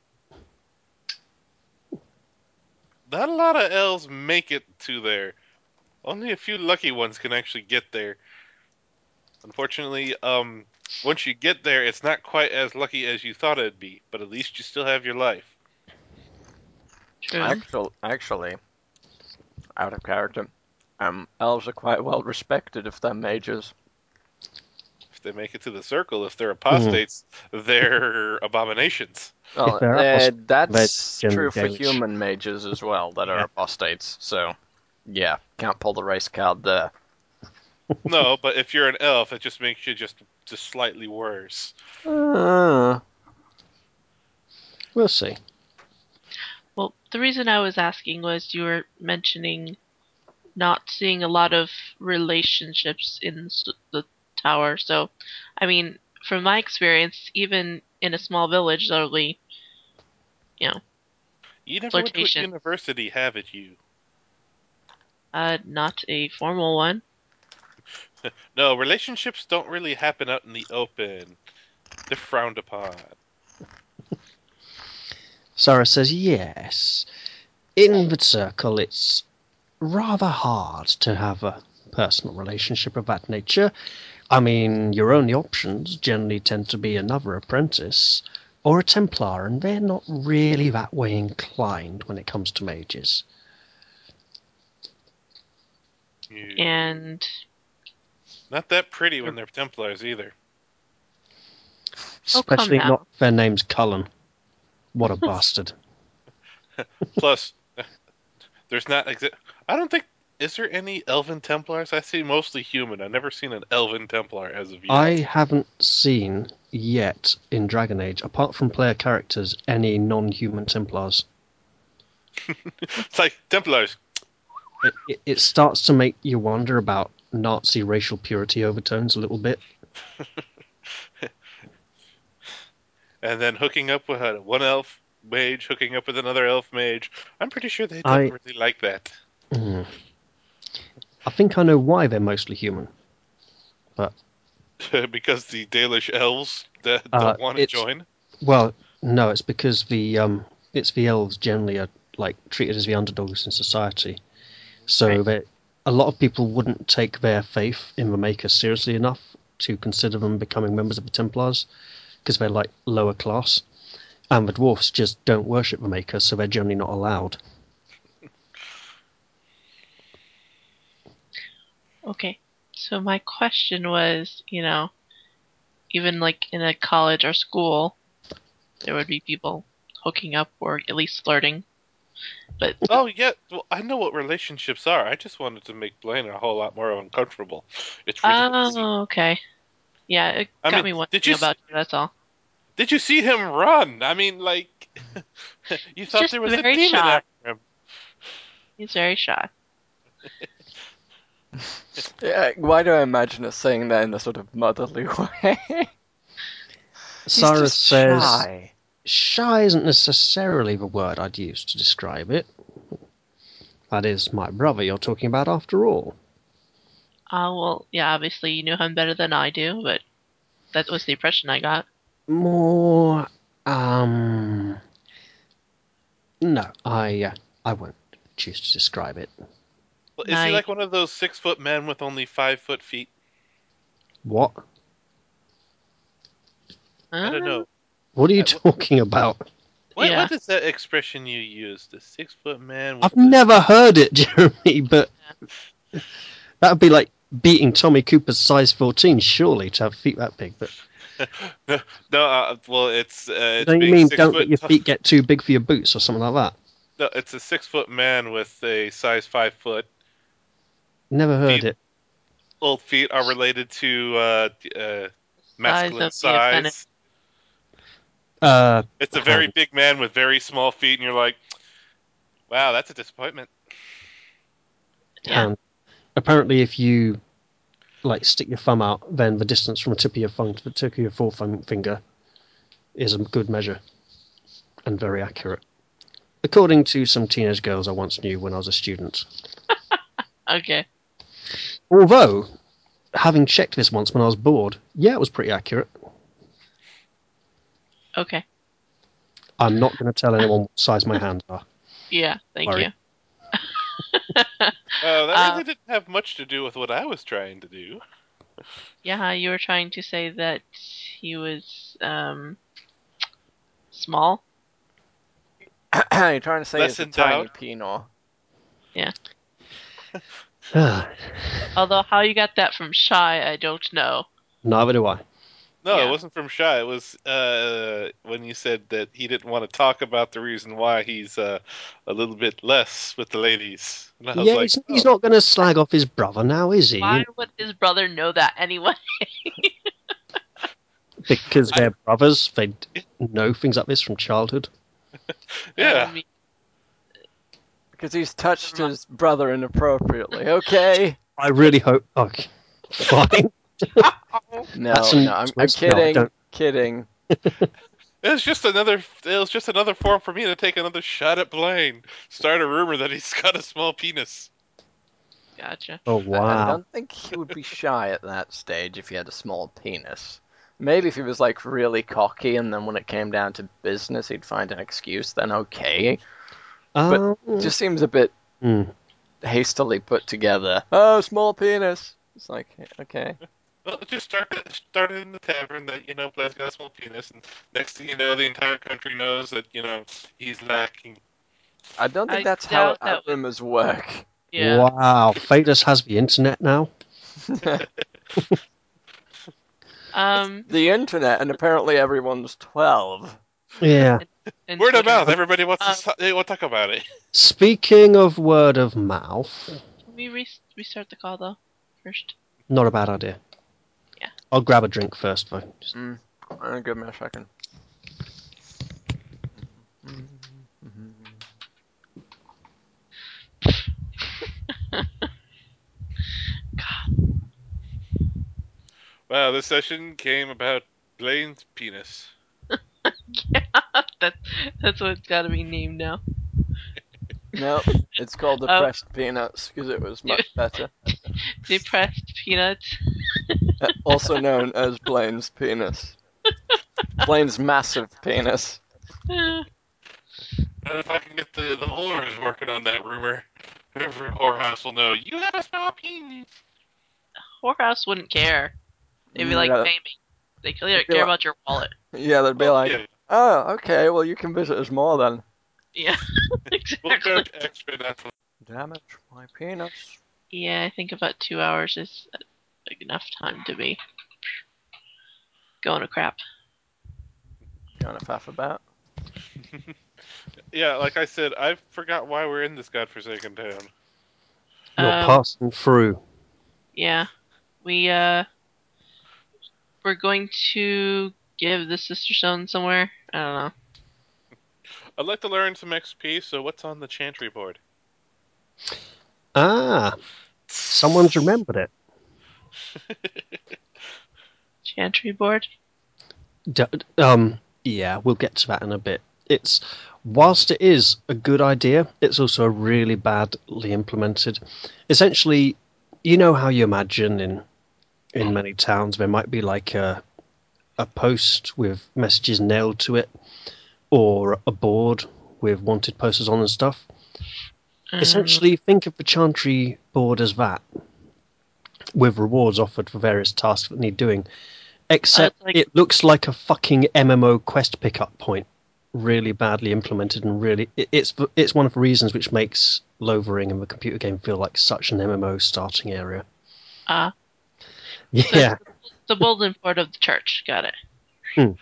Not a lot of elves make it to there. Only a few lucky ones can actually get there. Unfortunately, um, once you get there, it's not quite as lucky as you thought it'd be. But at least you still have your life. True. Actual, actually, out of character, um, elves are quite well respected if they're mages. If they make it to the circle, if they're apostates, they're abominations. Well, they're uh, that's they're true for generally human mages as well that are Yeah. apostates. So, yeah, can't pull the race card there. no, but if you're an elf, it just makes you just just slightly worse. Uh, We'll see. Well, the reason I was asking was you were mentioning not seeing a lot of relationships in the tower. So, I mean, from my experience, even in a small village, there'll be, you know, You never went to a university, haven't you? uh, not a formal one. No, relationships don't really happen out in the open. They're frowned upon. Sarah says, yes. In the circle, it's rather hard to have a personal relationship of that nature. I mean, your only options generally tend to be another apprentice or a Templar, and they're not really that way inclined when it comes to mages. And Not that pretty when they're Templars either. Oh, Especially now. not if their name's Cullen. What a bastard. Plus, there's not. Exa- I don't think. Is there any Elven Templars? I see mostly human. I've never seen an Elven Templar as of yet. I haven't seen yet in Dragon Age, apart from player characters, any non human Templars. It's like Templars. It, it, it starts to make you wonder about Nazi racial purity overtones a little bit. and then hooking up with a, one elf mage, hooking up with another elf mage. I'm pretty sure they don't I- really like that. Mm. I think I know why they're mostly human. because the Dalish elves that Uh, don't want to join. Well, no, it's because the um, it's the elves generally are like treated as the underdogs in society. So Right. that a lot of people wouldn't take their faith in the Maker seriously enough to consider them becoming members of the Templars because they're like lower class, and the dwarfs just don't worship the Maker, so they're generally not allowed. okay. So my question was, you know, even like in a college or school, there would be people hooking up or at least flirting. But Oh yeah, well I know what relationships are. I just wanted to make Blaine a whole lot more uncomfortable. It's really easy. oh, okay. Yeah, it I got mean, me wondering did you s- about you. That's all. Did you see him run? I mean, like you thought just there was a demon shy. after him. He's very shy. Yeah, why do I imagine us saying that in a sort of motherly way? He's Cyrus says shy. Shy isn't necessarily the word I'd use to describe it. That is my brother you're talking about after all. Uh, well, yeah, obviously you knew him better than I do, but that was the impression I got. More, um, no, I, uh, I won't choose to describe it. Well, Is he like one of those six foot men with only five foot feet? What? I don't know. What are you Uh, talking about? What, Yeah. what is that expression you use? The six foot man. I've the- never heard it, Jeremy, but that would be like beating Tommy Cooper's size 14, surely, to have feet that big. But no, no uh, well, it's uh, it's don't you mean don't let your t- feet get too big for your boots or something like that? No, it's a six foot man with a size five foot. Never heard Feet. it. Old feet are related to uh, uh, masculine of size. Uh, It's a very Um, big man with very small feet, and you're like, wow, that's a disappointment. Yeah. And apparently, if you like stick your thumb out, then the distance from the tip of your thumb to the tip of your forethumb finger is a good measure and very accurate. According to some teenage girls I once knew when I was a student. Okay. Although, having checked this once when I was bored, yeah, it was pretty accurate. Okay. I'm not going to tell anyone what size my hands are. Yeah. Thank Sorry. you. Uh, that Uh, really didn't have much to do with what I was trying to do. Yeah, you were trying to say that he was um small. You're trying to say Less it's a tiny endowed? penal. Although how you got that from shy, I don't know. Neither do I. No, Yeah. it wasn't from Shy. It was uh, when you said that he didn't want to talk about the reason why he's uh, a little bit less with the ladies. And I was Yeah, like, he's, he's oh. not going to slag off his brother now, is he? Why would his brother know that anyway? Because they're brothers. They know things like this from childhood. yeah. I mean, Because he's touched his brother inappropriately. Okay. I really hope. Okay, fine. No, That's no, I'm, I'm kidding. don't. kidding. It was just another. It was just another form for me to take another shot at Blaine. Start a rumor that he's got a small penis. gotcha. Oh I- I don't think he would be shy at that stage if he had a small penis. Maybe if he was like really cocky and then when it came down to business he'd find an excuse, then okay. Um, Just seems a bit hmm. hastily put together. Oh, small penis. It's like, okay. Well, just start started in the tavern that you know Blaze got a small penis, and next thing you know, the entire country knows that you know he's lacking. I don't think I that's how, doubt that would- work. Yeah. Wow, Phaedos has the internet now. Um. the internet, and apparently everyone's 12. Yeah. and Word of Twitter. mouth, everybody wants Um, to talk, they want talk about it. Speaking of word of mouth, Can we re- restart the call though? First. not a bad idea. Yeah. I'll grab a drink first, though. Just- Mm. Uh, give me a second. Wow, this session came about Blaine's penis. yeah. That that's what it's got to be named now. No, it's called Oh. Depressed Peanuts because it was much better. Depressed peanuts. Uh, also known as Blaine's penis. Blaine's massive penis. Eh, And if I can get the the whores working on that rumor, every whorehouse will know you have a small penis. Whorehouse wouldn't care. They'd be like, Yeah. pay me. They care, They'd be care like- about your wallet. Yeah, they'd be Well, like, yeah, oh, okay, well, you can visit us more then. Yeah. we'll exactly. extra. That's Damage my penis. Yeah, I think about two hours is uh, enough time to be going to crap. Going to faff about. yeah, like I said, I forgot why we're in this godforsaken town. You're Um, passing through. Yeah. We, uh, we're going to give the Sister Stone somewhere. I don't know. I'd like to learn some XP. So what's on the chantry board? Ah, someone's remembered it. Chantry board? D- um, yeah, we'll get to that in a bit. It's whilst it is a good idea, it's also really badly implemented. Essentially, you know how you imagine in in many towns there might be like a a post with messages nailed to it, or a board with wanted posters on and stuff. Um, Essentially, think of the Chantry board as that, with rewards offered for various tasks that need doing. Except like- it looks like a fucking MMO quest pickup point, really badly implemented, and really it, it's it's one of the reasons which makes Lothering and the computer game feel like such an MMO starting area. Ah, Yeah, the bulletin board of the church. Got it.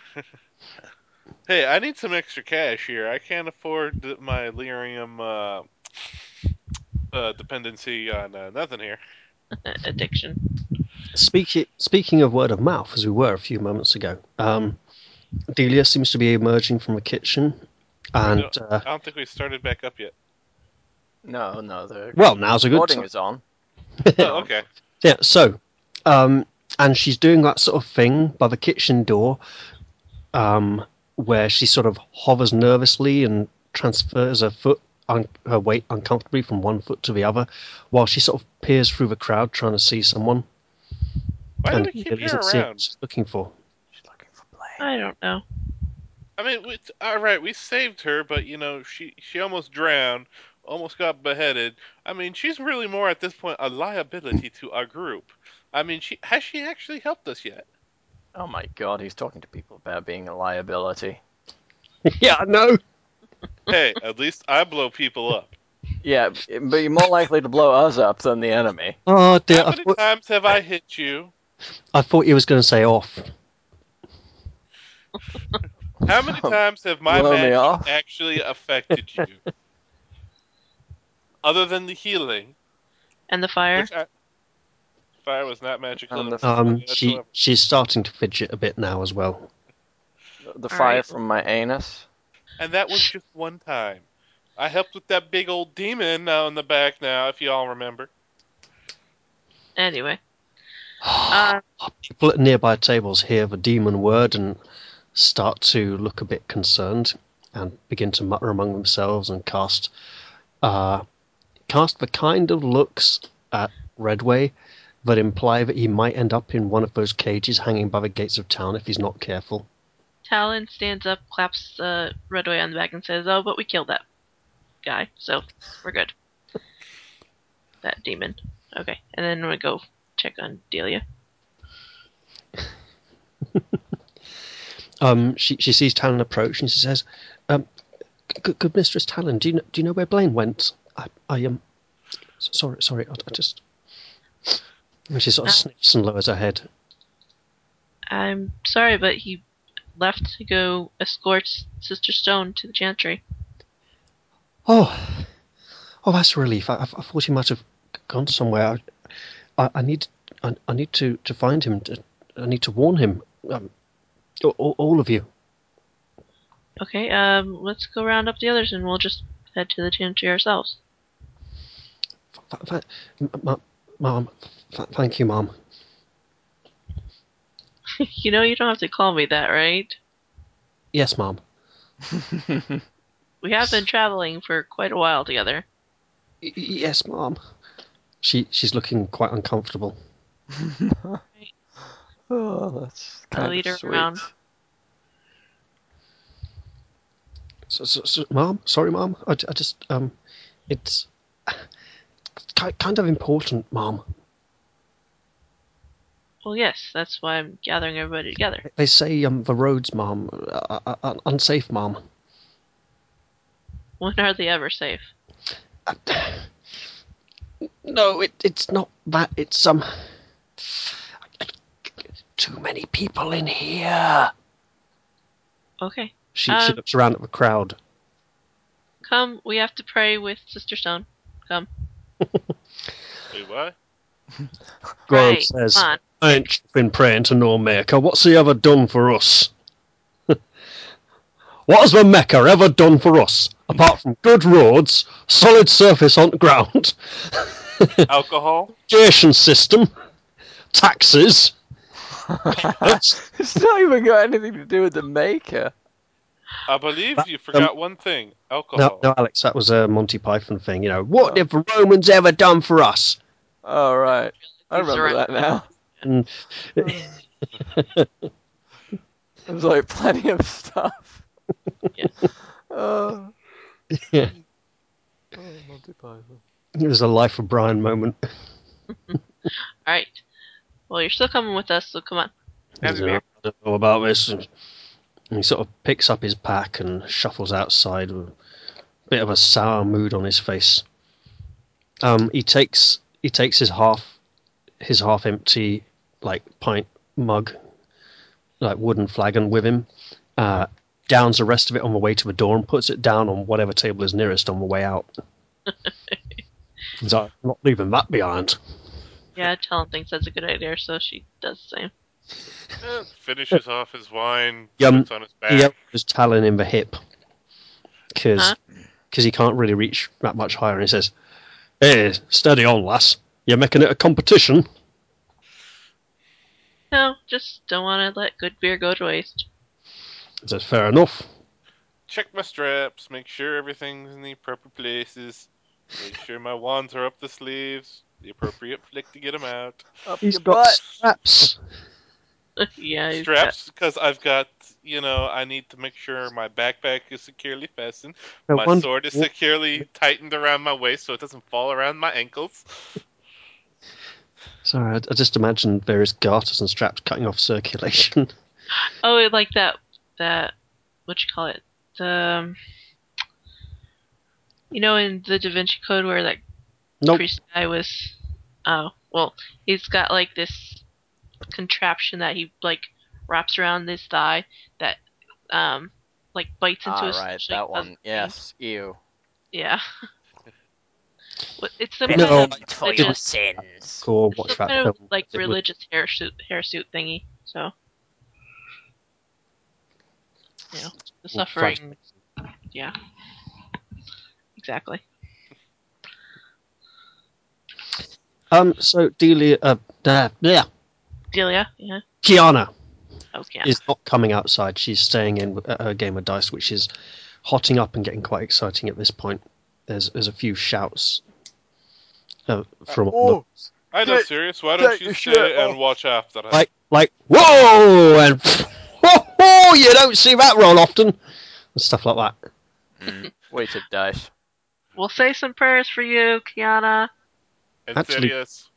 Hey, I need some extra cash here. I can't afford my lyrium uh, uh, dependency on uh, nothing here. Addiction. speaking speaking of word of mouth, as we were a few moments ago, um, Delia seems to be emerging from the kitchen, and uh, I don't think we started back up yet. No, no, the well, now's a good recording time. is on. Oh, okay. Yeah, so, um, and she's doing that sort of thing by the kitchen door, um, where she sort of hovers nervously and transfers her foot, un- her weight uncomfortably from one foot to the other, while she sort of peers through the crowd trying to see someone. Why do and we keep her isn't seeing around? she's looking for. She's looking for Blaine. I don't know. I mean, we, all right, we saved her, but you know, she she almost drowned, almost got beheaded. I mean, she's really more at this point a liability to our group. I mean, she has she actually helped us yet? Oh my god, he's talking to people about being a liability. yeah, I know. hey, at least I blow people up. Yeah, but you're more likely to blow us up than the enemy. Oh dear, How many thought, times have I hit you? I thought you was going to say off. How many times have my Blow magic actually affected you? Other than the healing, And the fire? which I, fire was not magical. And the- Um, she whatsoever. she's starting to fidget a bit now as well. The All fire right. from my anus. And that was just one time. I helped with that big old demon now in the back now, if you all remember. Anyway. Uh, People at nearby tables hear the demon word and start to look a bit concerned and begin to mutter among themselves and cast uh, cast the kind of looks at Redway that imply that he might end up in one of those cages hanging by the gates of town if he's not careful. Talon stands up, claps uh, Redway on the back, and says, "Oh, but we killed that guy, so we're good." that demon. Okay, and then we go check on Delia. um, she she sees Talon approach and she says, um, "Good, good Mistress Talon, do you know, do you know where Blaine went? I I am um, sorry sorry I, I just." And she sort of Uh. sniffs and lowers her head. I'm sorry, but he left to go escort Sister Stone to the Chantry. Oh, oh, that's a relief. I, I, I thought he might have gone somewhere. I, I, need, I, I need to, to find him. To, I need to warn him. Um, all, all of you. Okay, um, let's go round up the others and we'll just head to the Chantry ourselves. Th- th- m- m- Mom, th- thank you, Mom. you know you don't have to call me that, right? Yes, Mom. We have been traveling for quite a while together. Y- y- yes, Mom. She, she's looking quite uncomfortable. oh, that's I'll kind lead her of sweet. around. So, so, so, Mom, sorry, Mom. I, I just, um, it's ki- kind of important, Mom. Well, yes, that's why I'm gathering everybody together. They say, um, the roads, Mom, are, are, are unsafe, Mom. When are they ever safe? No, it, it's not that. It's um, too many people in here. Okay. She she Um, looks around at the crowd. Come, we have to pray with Sister Stone. Come. Wait, what? Grant Right, says, "I ain't been praying to no maker. What's he ever done for us? what has the Maker ever done for us apart from good roads, solid surface on the ground, Alcohol? irrigation system, taxes?" It's not even got anything to do with the maker. I believe That- you um, forgot one thing. Alcohol. no, Alex, that was a Monty Python thing. You know, what Oh. have the Romans ever done for us? All right, I remember are- that now. Mm. And There's like plenty of stuff. Yeah. Uh, oh, yeah, oh, Monty Python. it was a life of Brian moment. Alright. Well, you're still coming with us, so come on. Grab your I don't know about this. And he sort of picks up his pack and shuffles outside with a bit of a sour mood on his face. Um, he takes he takes his half his half empty like pint mug, like wooden flagon with him. Uh, downs the rest of it on the way to the door and puts it down on whatever table is nearest on the way out. He's like, I'm not leaving that behind. Yeah, Talon thinks that's a good idea, so she does the same. Finishes off his wine, Yum. puts on his back. He elbows Talon in the hip because Huh? he can't really reach that much higher. And he says, "Hey, steady on, lass. You're making it a competition." No, just don't want to let good beer go to waste. He says, "Fair enough." Check my straps, make sure everything's in the proper places. Make sure my wands are up the sleeves, the appropriate flick to get them out. Up He's your got butt. straps. yeah, Straps, because I've got, you know, I need to make sure my backpack is securely fastened. No my wonder- sword is securely tightened around my waist so it doesn't fall around my ankles. Sorry, I, I just imagined various garters and straps cutting off circulation. Got, oh, like that. That. What you call it? The. um, You know, in the Da Vinci Code where that nope. priest guy was. Oh, well, he's got like this contraption that he like wraps around his thigh that um like bites into Ah, his right, that of- one. Yes, ew. Yeah. It's some No, kind of for your religious, sins. Cool. it's Watch some that kind of like It religious hair suit hair suit thingy. So you know, the Well, suffering. Yeah. Exactly. Um. So Delia, uh, uh, yeah, Delia, yeah. Kiana Okay. is not coming outside. She's staying in at her game of dice, which is hotting up and getting quite exciting at this point. There's there's a few shouts uh, from Oh, I know, Take- Sirius, why don't you your stay shirt and watch after us? like like whoa and whoa, whoa, you don't see that roll often and stuff like that. Mm. weighted dice. We'll say some prayers for you, Kiana. and actually- Sirius,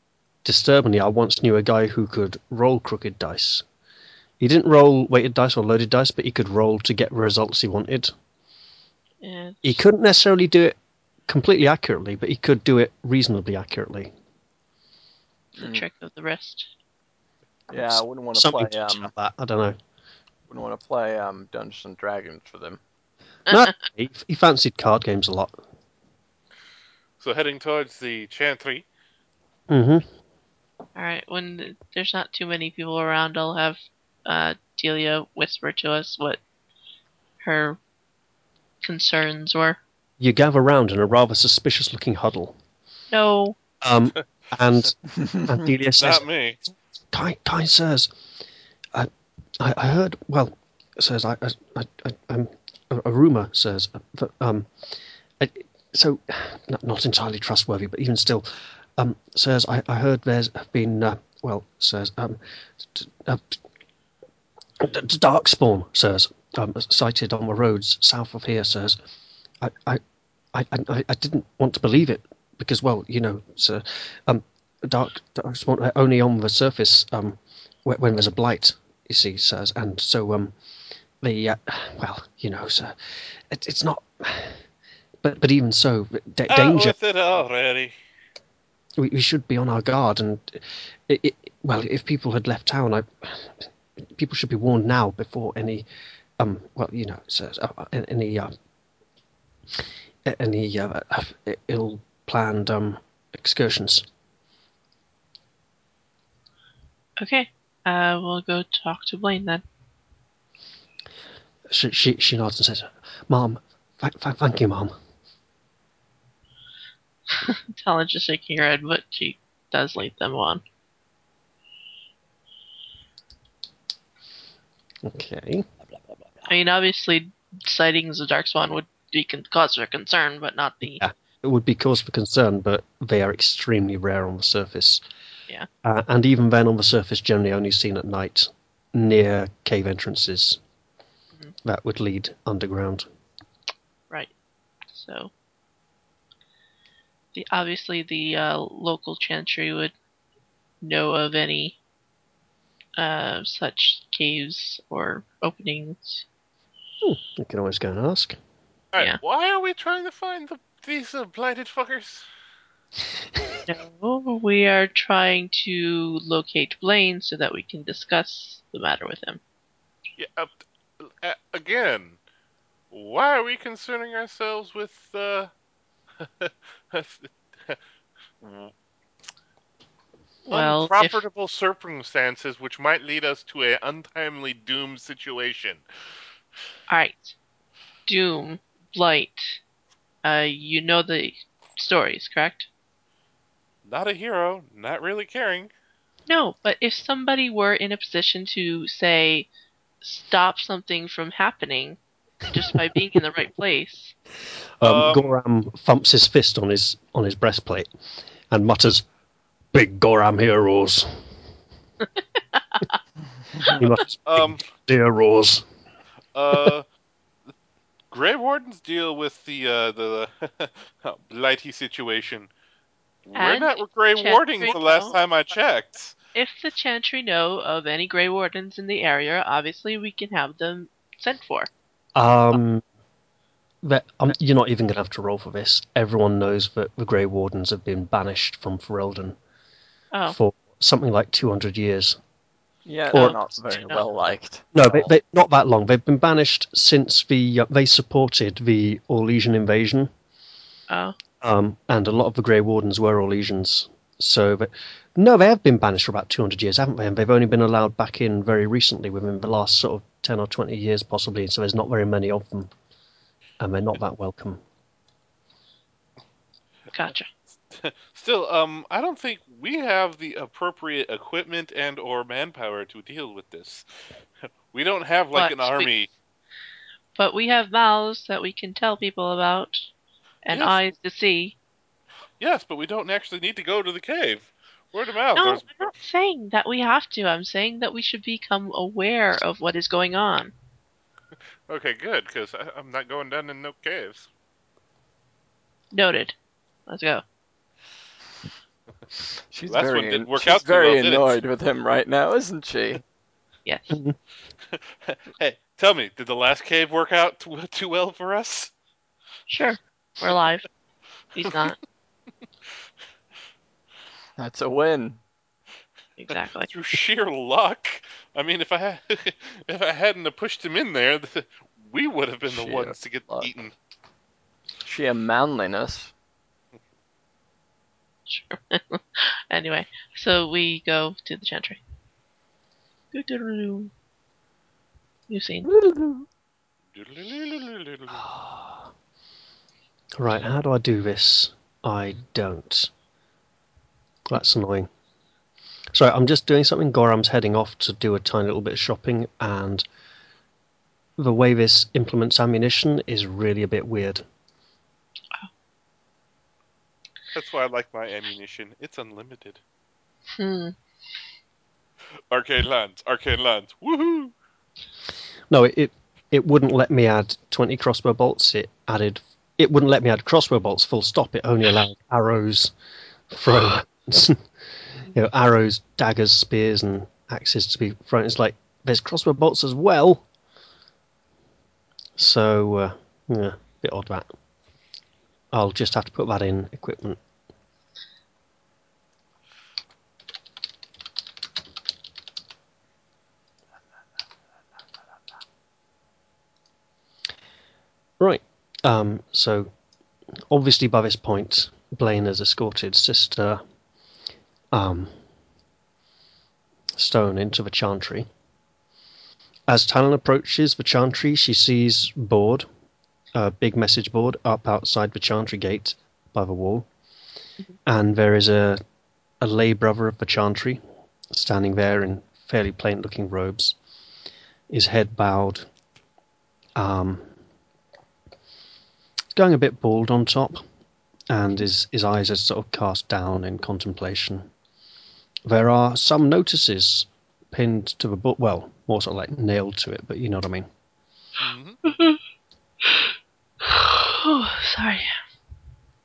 Disturbingly, I once knew a guy who could roll crooked dice. He didn't roll weighted dice or loaded dice, but he could roll to get results he wanted. And He couldn't necessarily do it completely accurately, but he could do it reasonably accurately. the trick of the wrist. Yeah, I wouldn't want to Something play. to Um, about that. I don't know. wouldn't want to play um Dungeons and Dragons for them. No, he, he fancied card games a lot. So heading towards the Chantry. hmm All right, when there's not too many people around, I'll have uh, Delia whisper to us what her concerns were. You gather round in a rather suspicious-looking huddle, No, um, and and Delia says, Not me. kind, kind sirs, I, I, I heard. Well, says I, I, I, I um, a, a rumor says that um, it, so not, not entirely trustworthy, but even still, um, says I, I heard there's been uh, well, sirs, um, d- uh, d- d- darkspawn, says um, sighted on the roads south of here, sirs. I, I, I, I, I didn't want to believe it because, well, you know, sir, um, dark darkspawn are only on the surface um, when, when there's a blight, you see, sirs, and so um, the uh, well, you know, sir, it, it's not. But but even so, d- Out danger. with it already. We, we should be on our guard, and it, it, well, if people had left town, I people should be warned now before any um well you know uh, any uh, any uh, ill planned um excursions. okay. Uh, we'll go talk to Blaine then. She she, she nods and says, "Mom, th- th- thank you, Mom." Talon's just shaking her head, but she does lead them on. Okay. I mean, obviously, sightings of Darkspawn would be con- cause for concern, but not the. Yeah. It would be cause for concern, but they are extremely rare on the surface. Yeah. Uh, and even then, on the surface, generally only seen at night near cave entrances Mhm. that would lead underground. Right. So, the obviously the uh, local chantry would know of any uh, such caves or openings. You can always go and ask. Alright, Yeah. why are we trying to find the, these uh, blighted fuckers? No, we are trying to locate Blaine so that we can discuss the matter with him. Yeah, uh, uh, again, why are we concerning ourselves with uh, Well, if, unprofitable circumstances which might lead us to an untimely doom situation? all right, Doom, Blight, uh, you know the stories, correct? Not a hero, not really caring. No, but if somebody were in a position to say stop something from happening just by being in the right place, Um, Um, Goram thumps his fist on his on his breastplate and mutters, "Big Goram heroes." he mutters, Um, "Dear roars." uh, Grey Wardens deal with the uh, the blighty situation. We're not Grey Chantry Warding the last time I checked. if the Chantry know of any Grey Wardens in the area, obviously we can have them sent for. Um, that um, you're not even going to have to roll for this. Everyone knows that the Grey Wardens have been banished from Ferelden Oh, for something like 200 years. Yeah, they're not very well liked. No, they, they, not that long. They've been banished since the uh, they supported the Orlesian invasion, oh, um, and a lot of the Grey Wardens were Orlesians. So, but, no, they have been banished for about 200 years, haven't they? And they've only been allowed back in very recently, within the last sort of 10 or 20 years, possibly. So there's not very many of them, and they're not that welcome. gotcha. Still, um, I don't think we have the appropriate equipment and or manpower to deal with this. We don't have like an But we- army. But we have mouths that we can tell people about, and Yes. eyes to see. Yes, but we don't actually need to go to the cave. Word of mouth. No, I'm not saying that we have to. I'm saying that we should become aware of what is going on. okay, good, because I'm not going down in no caves. Noted. Let's go. She's Last very, one didn't work she's out very well, did it? annoyed with him right now, isn't she? Yes. hey, tell me, did the last cave work out too, too well for us? Sure. We're alive. He's not. That's a win. Exactly. Through sheer luck. I mean, if I had, if I hadn't have pushed him in there, we would have been the ones to get luck. eaten. Sheer manliness. Sure. anyway, so we go to the Chantry. Doo-doo-doo-doo. New scene. Right, how do I do this? I don't. That's annoying. Sorry, I'm just doing something. Goram's heading off to do a tiny little bit of shopping, and the way this implements ammunition is really a bit weird. That's why I like my ammunition. It's unlimited. Hmm. Arcane lands, arcane lands. Woohoo! No, it, it it wouldn't let me add 20 crossbow bolts. It added. It wouldn't let me add crossbow bolts. Full stop. It only allowed arrows, throws, you know, arrows, daggers, spears, and axes to be thrown. It's like there's crossbow bolts as well. So uh, yeah, a bit odd that. I'll just have to put that in equipment. Right. Um, so, obviously, by this point, Blaine has escorted Sister um, Stone into the chantry. As Talon approaches the chantry, she sees board, a big message board, up outside the chantry gate by the wall, and there is a a lay brother of the chantry standing there in fairly plain-looking robes, his head bowed. Um, going a bit bald on top, and his, his eyes are sort of cast down in contemplation. There are some notices pinned to the book, well, more sort of like nailed to it, but you know what I mean. hmm oh, sorry.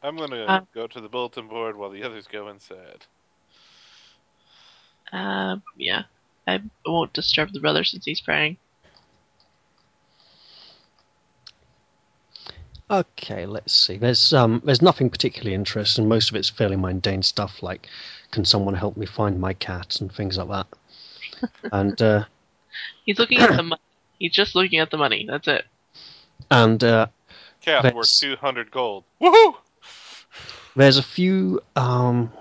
I'm gonna Uh, go to the bulletin board while the others go inside. Um, yeah. I won't disturb the brother since he's praying. Okay, let's see. There's um, there's nothing particularly interesting. Most of it's fairly mundane stuff, like can someone help me find my cat and things like that. and uh, He's looking at the money. He's just looking at the money. That's it. and uh, Cat worth 200 gold. Woohoo! there's a few um,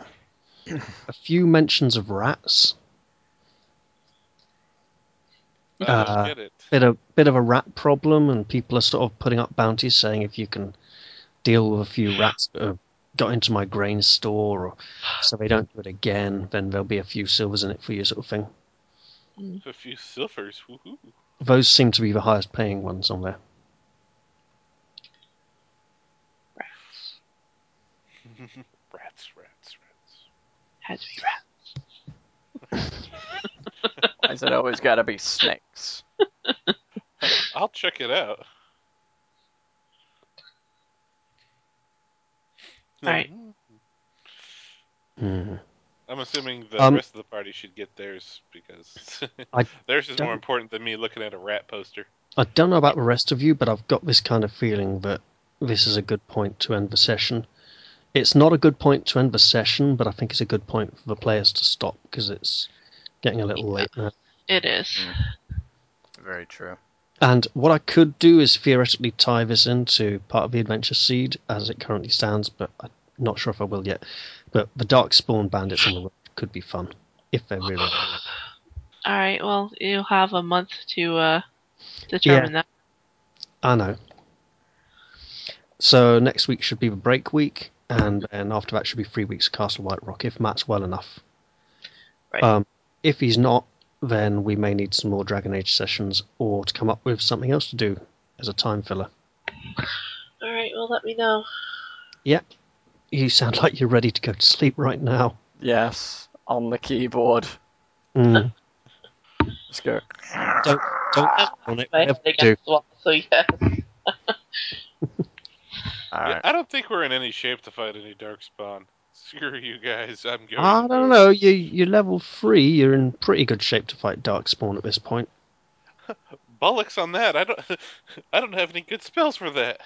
a few mentions of rats. I Uh, get it. bit of bit of a rat problem, and people are sort of putting up bounties saying if you can deal with a few rats that have got into my grain store, or so they don't do it again, then there'll be a few silvers in it for you, sort of thing. Mm. A few silvers. Woohoo! Those seem to be the highest paying ones on there. rats, rats, rats. Rats. Had to be rat. Why is it always got to be snakes? I'll check it out. Alright. Hmm. I'm assuming the Um, rest of the party should get theirs because theirs is more important than me looking at a rat poster. I don't know about the rest of you, but I've got this kind of feeling that this is a good point to end the session. It's not a good point to end the session, but I think it's a good point for the players to stop because it's getting a little late now. It is. Very true. And what I could do is theoretically tie this into part of the Adventure Seed as it currently stands, but I'm not sure if I will yet. But the Dark Spawn Bandits on the road could be fun if they're really. All right. Well, you'll have a month to uh, determine that. I know. So next week should be the break week, and then after that should be three weeks of Castle White Rock if Matt's well enough. Right. Um, if he's not, then we may need some more Dragon Age sessions, or to come up with something else to do as a time filler. All right. Well, let me know. Yeah. You sound like you're ready to go to sleep right now. Yes, on the keyboard. Mm. Let's go. don't don't on it. my Whatever head you do. against the wall, so yeah. All Yeah. I don't think we're in any shape to fight any darkspawn. Screw you guys. I'm going. I don't know. You you're level three. You're in pretty good shape to fight Darkspawn at this point. Bollocks on that. I don't. I don't have any good spells for that.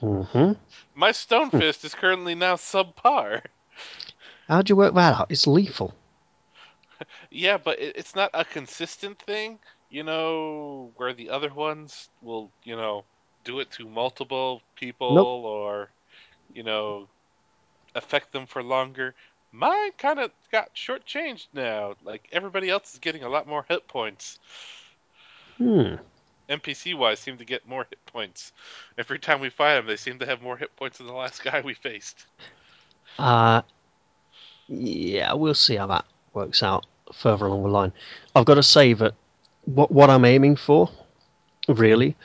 hmm My Stone Fist is currently now subpar. How'd you work that out? It's lethal. Yeah, but it, it's not a consistent thing. You know, where the other ones will, you know, do it to multiple people Nope. or, you know, affect them for longer. Mine kind of got shortchanged now. Like everybody else is getting a lot more hit points. Hmm. NPC wise, seem to get more hit points. Every time we fight them, they seem to have more hit points than the last guy we faced. Uh, yeah, we'll see how that works out further along the line. I've got to say that what what I'm aiming for, really,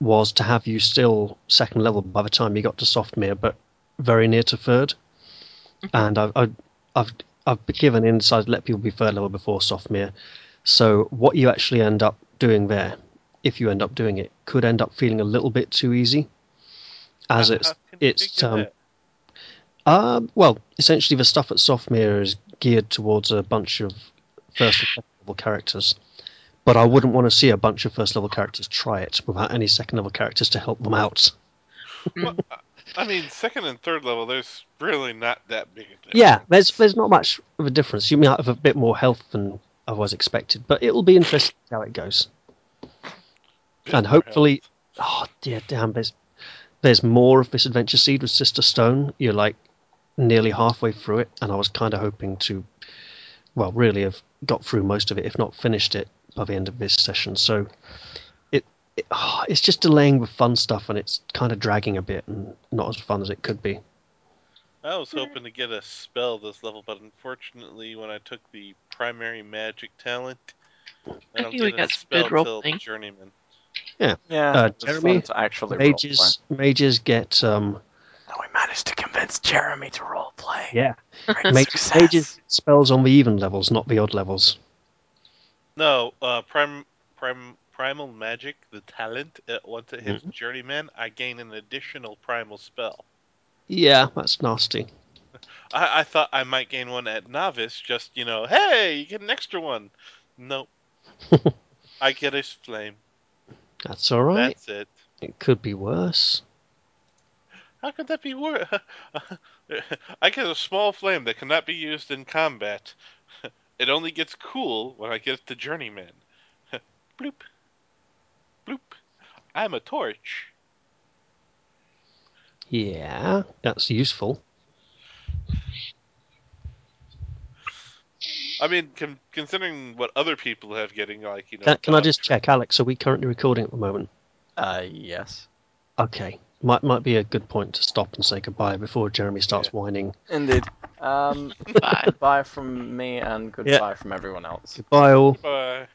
was to have you still second level by the time you got to Softmere, but very near to 3rd And I've, I've I've I've given insight let people be third level before Softmere. So what you actually end up doing there, if you end up doing it, could end up feeling a little bit too easy. As How- it's how it's um, that? um, well, essentially, the stuff at Softmere is geared towards a bunch of first level characters. But I wouldn't want to see a bunch of first level characters try it without any second level characters to help them out. Well, I mean, second and third level, there's really not that big a difference. Yeah, there's there's not much of a difference. You might have a bit more health than I was expected, but it'll be interesting how it goes. Bit and hopefully- health. Oh dear, damn! There's there's more of this adventure seed with Sister Stone. You're like nearly halfway through it, and I was kind of hoping to, well, really have got through most of it, if not finished it by the end of this session. So it, it ah, it's just delaying with fun stuff, and it's kind of dragging a bit, and not as fun as it could be. I was hoping to get a spell this level, but unfortunately, when I took the primary magic talent, I, I don't think get a spell good till playing. journeyman. Yeah, Uh, Jeremy, actually. Mages mages get um And we managed to convince Jeremy to roleplay. yeah Great mages, mages spells on the even levels, not the odd levels. No, uh, prim, prim, primal magic, the talent. Uh, once it hits Mhm. journeyman, I gain an additional primal spell. Yeah, that's nasty. I, I thought I might gain one at novice, just you know, hey, you get an extra one. Nope. I get a flame. That's all right. That's it. It could be worse. How could that be worse? I get a small flame that cannot be used in combat. It only gets cool when I get it to journeyman. Bloop. Bloop. I'm a torch. Yeah, that's useful. I mean, con- considering what other people have getting, like you know. Can, can I just check, Alex? Are we currently recording at the moment? Uh, yes. Okay, might might be a good point to stop and say goodbye before Jeremy starts whining. Indeed. Um, Bye. goodbye from me and goodbye from everyone else. Goodbye, all. Goodbye.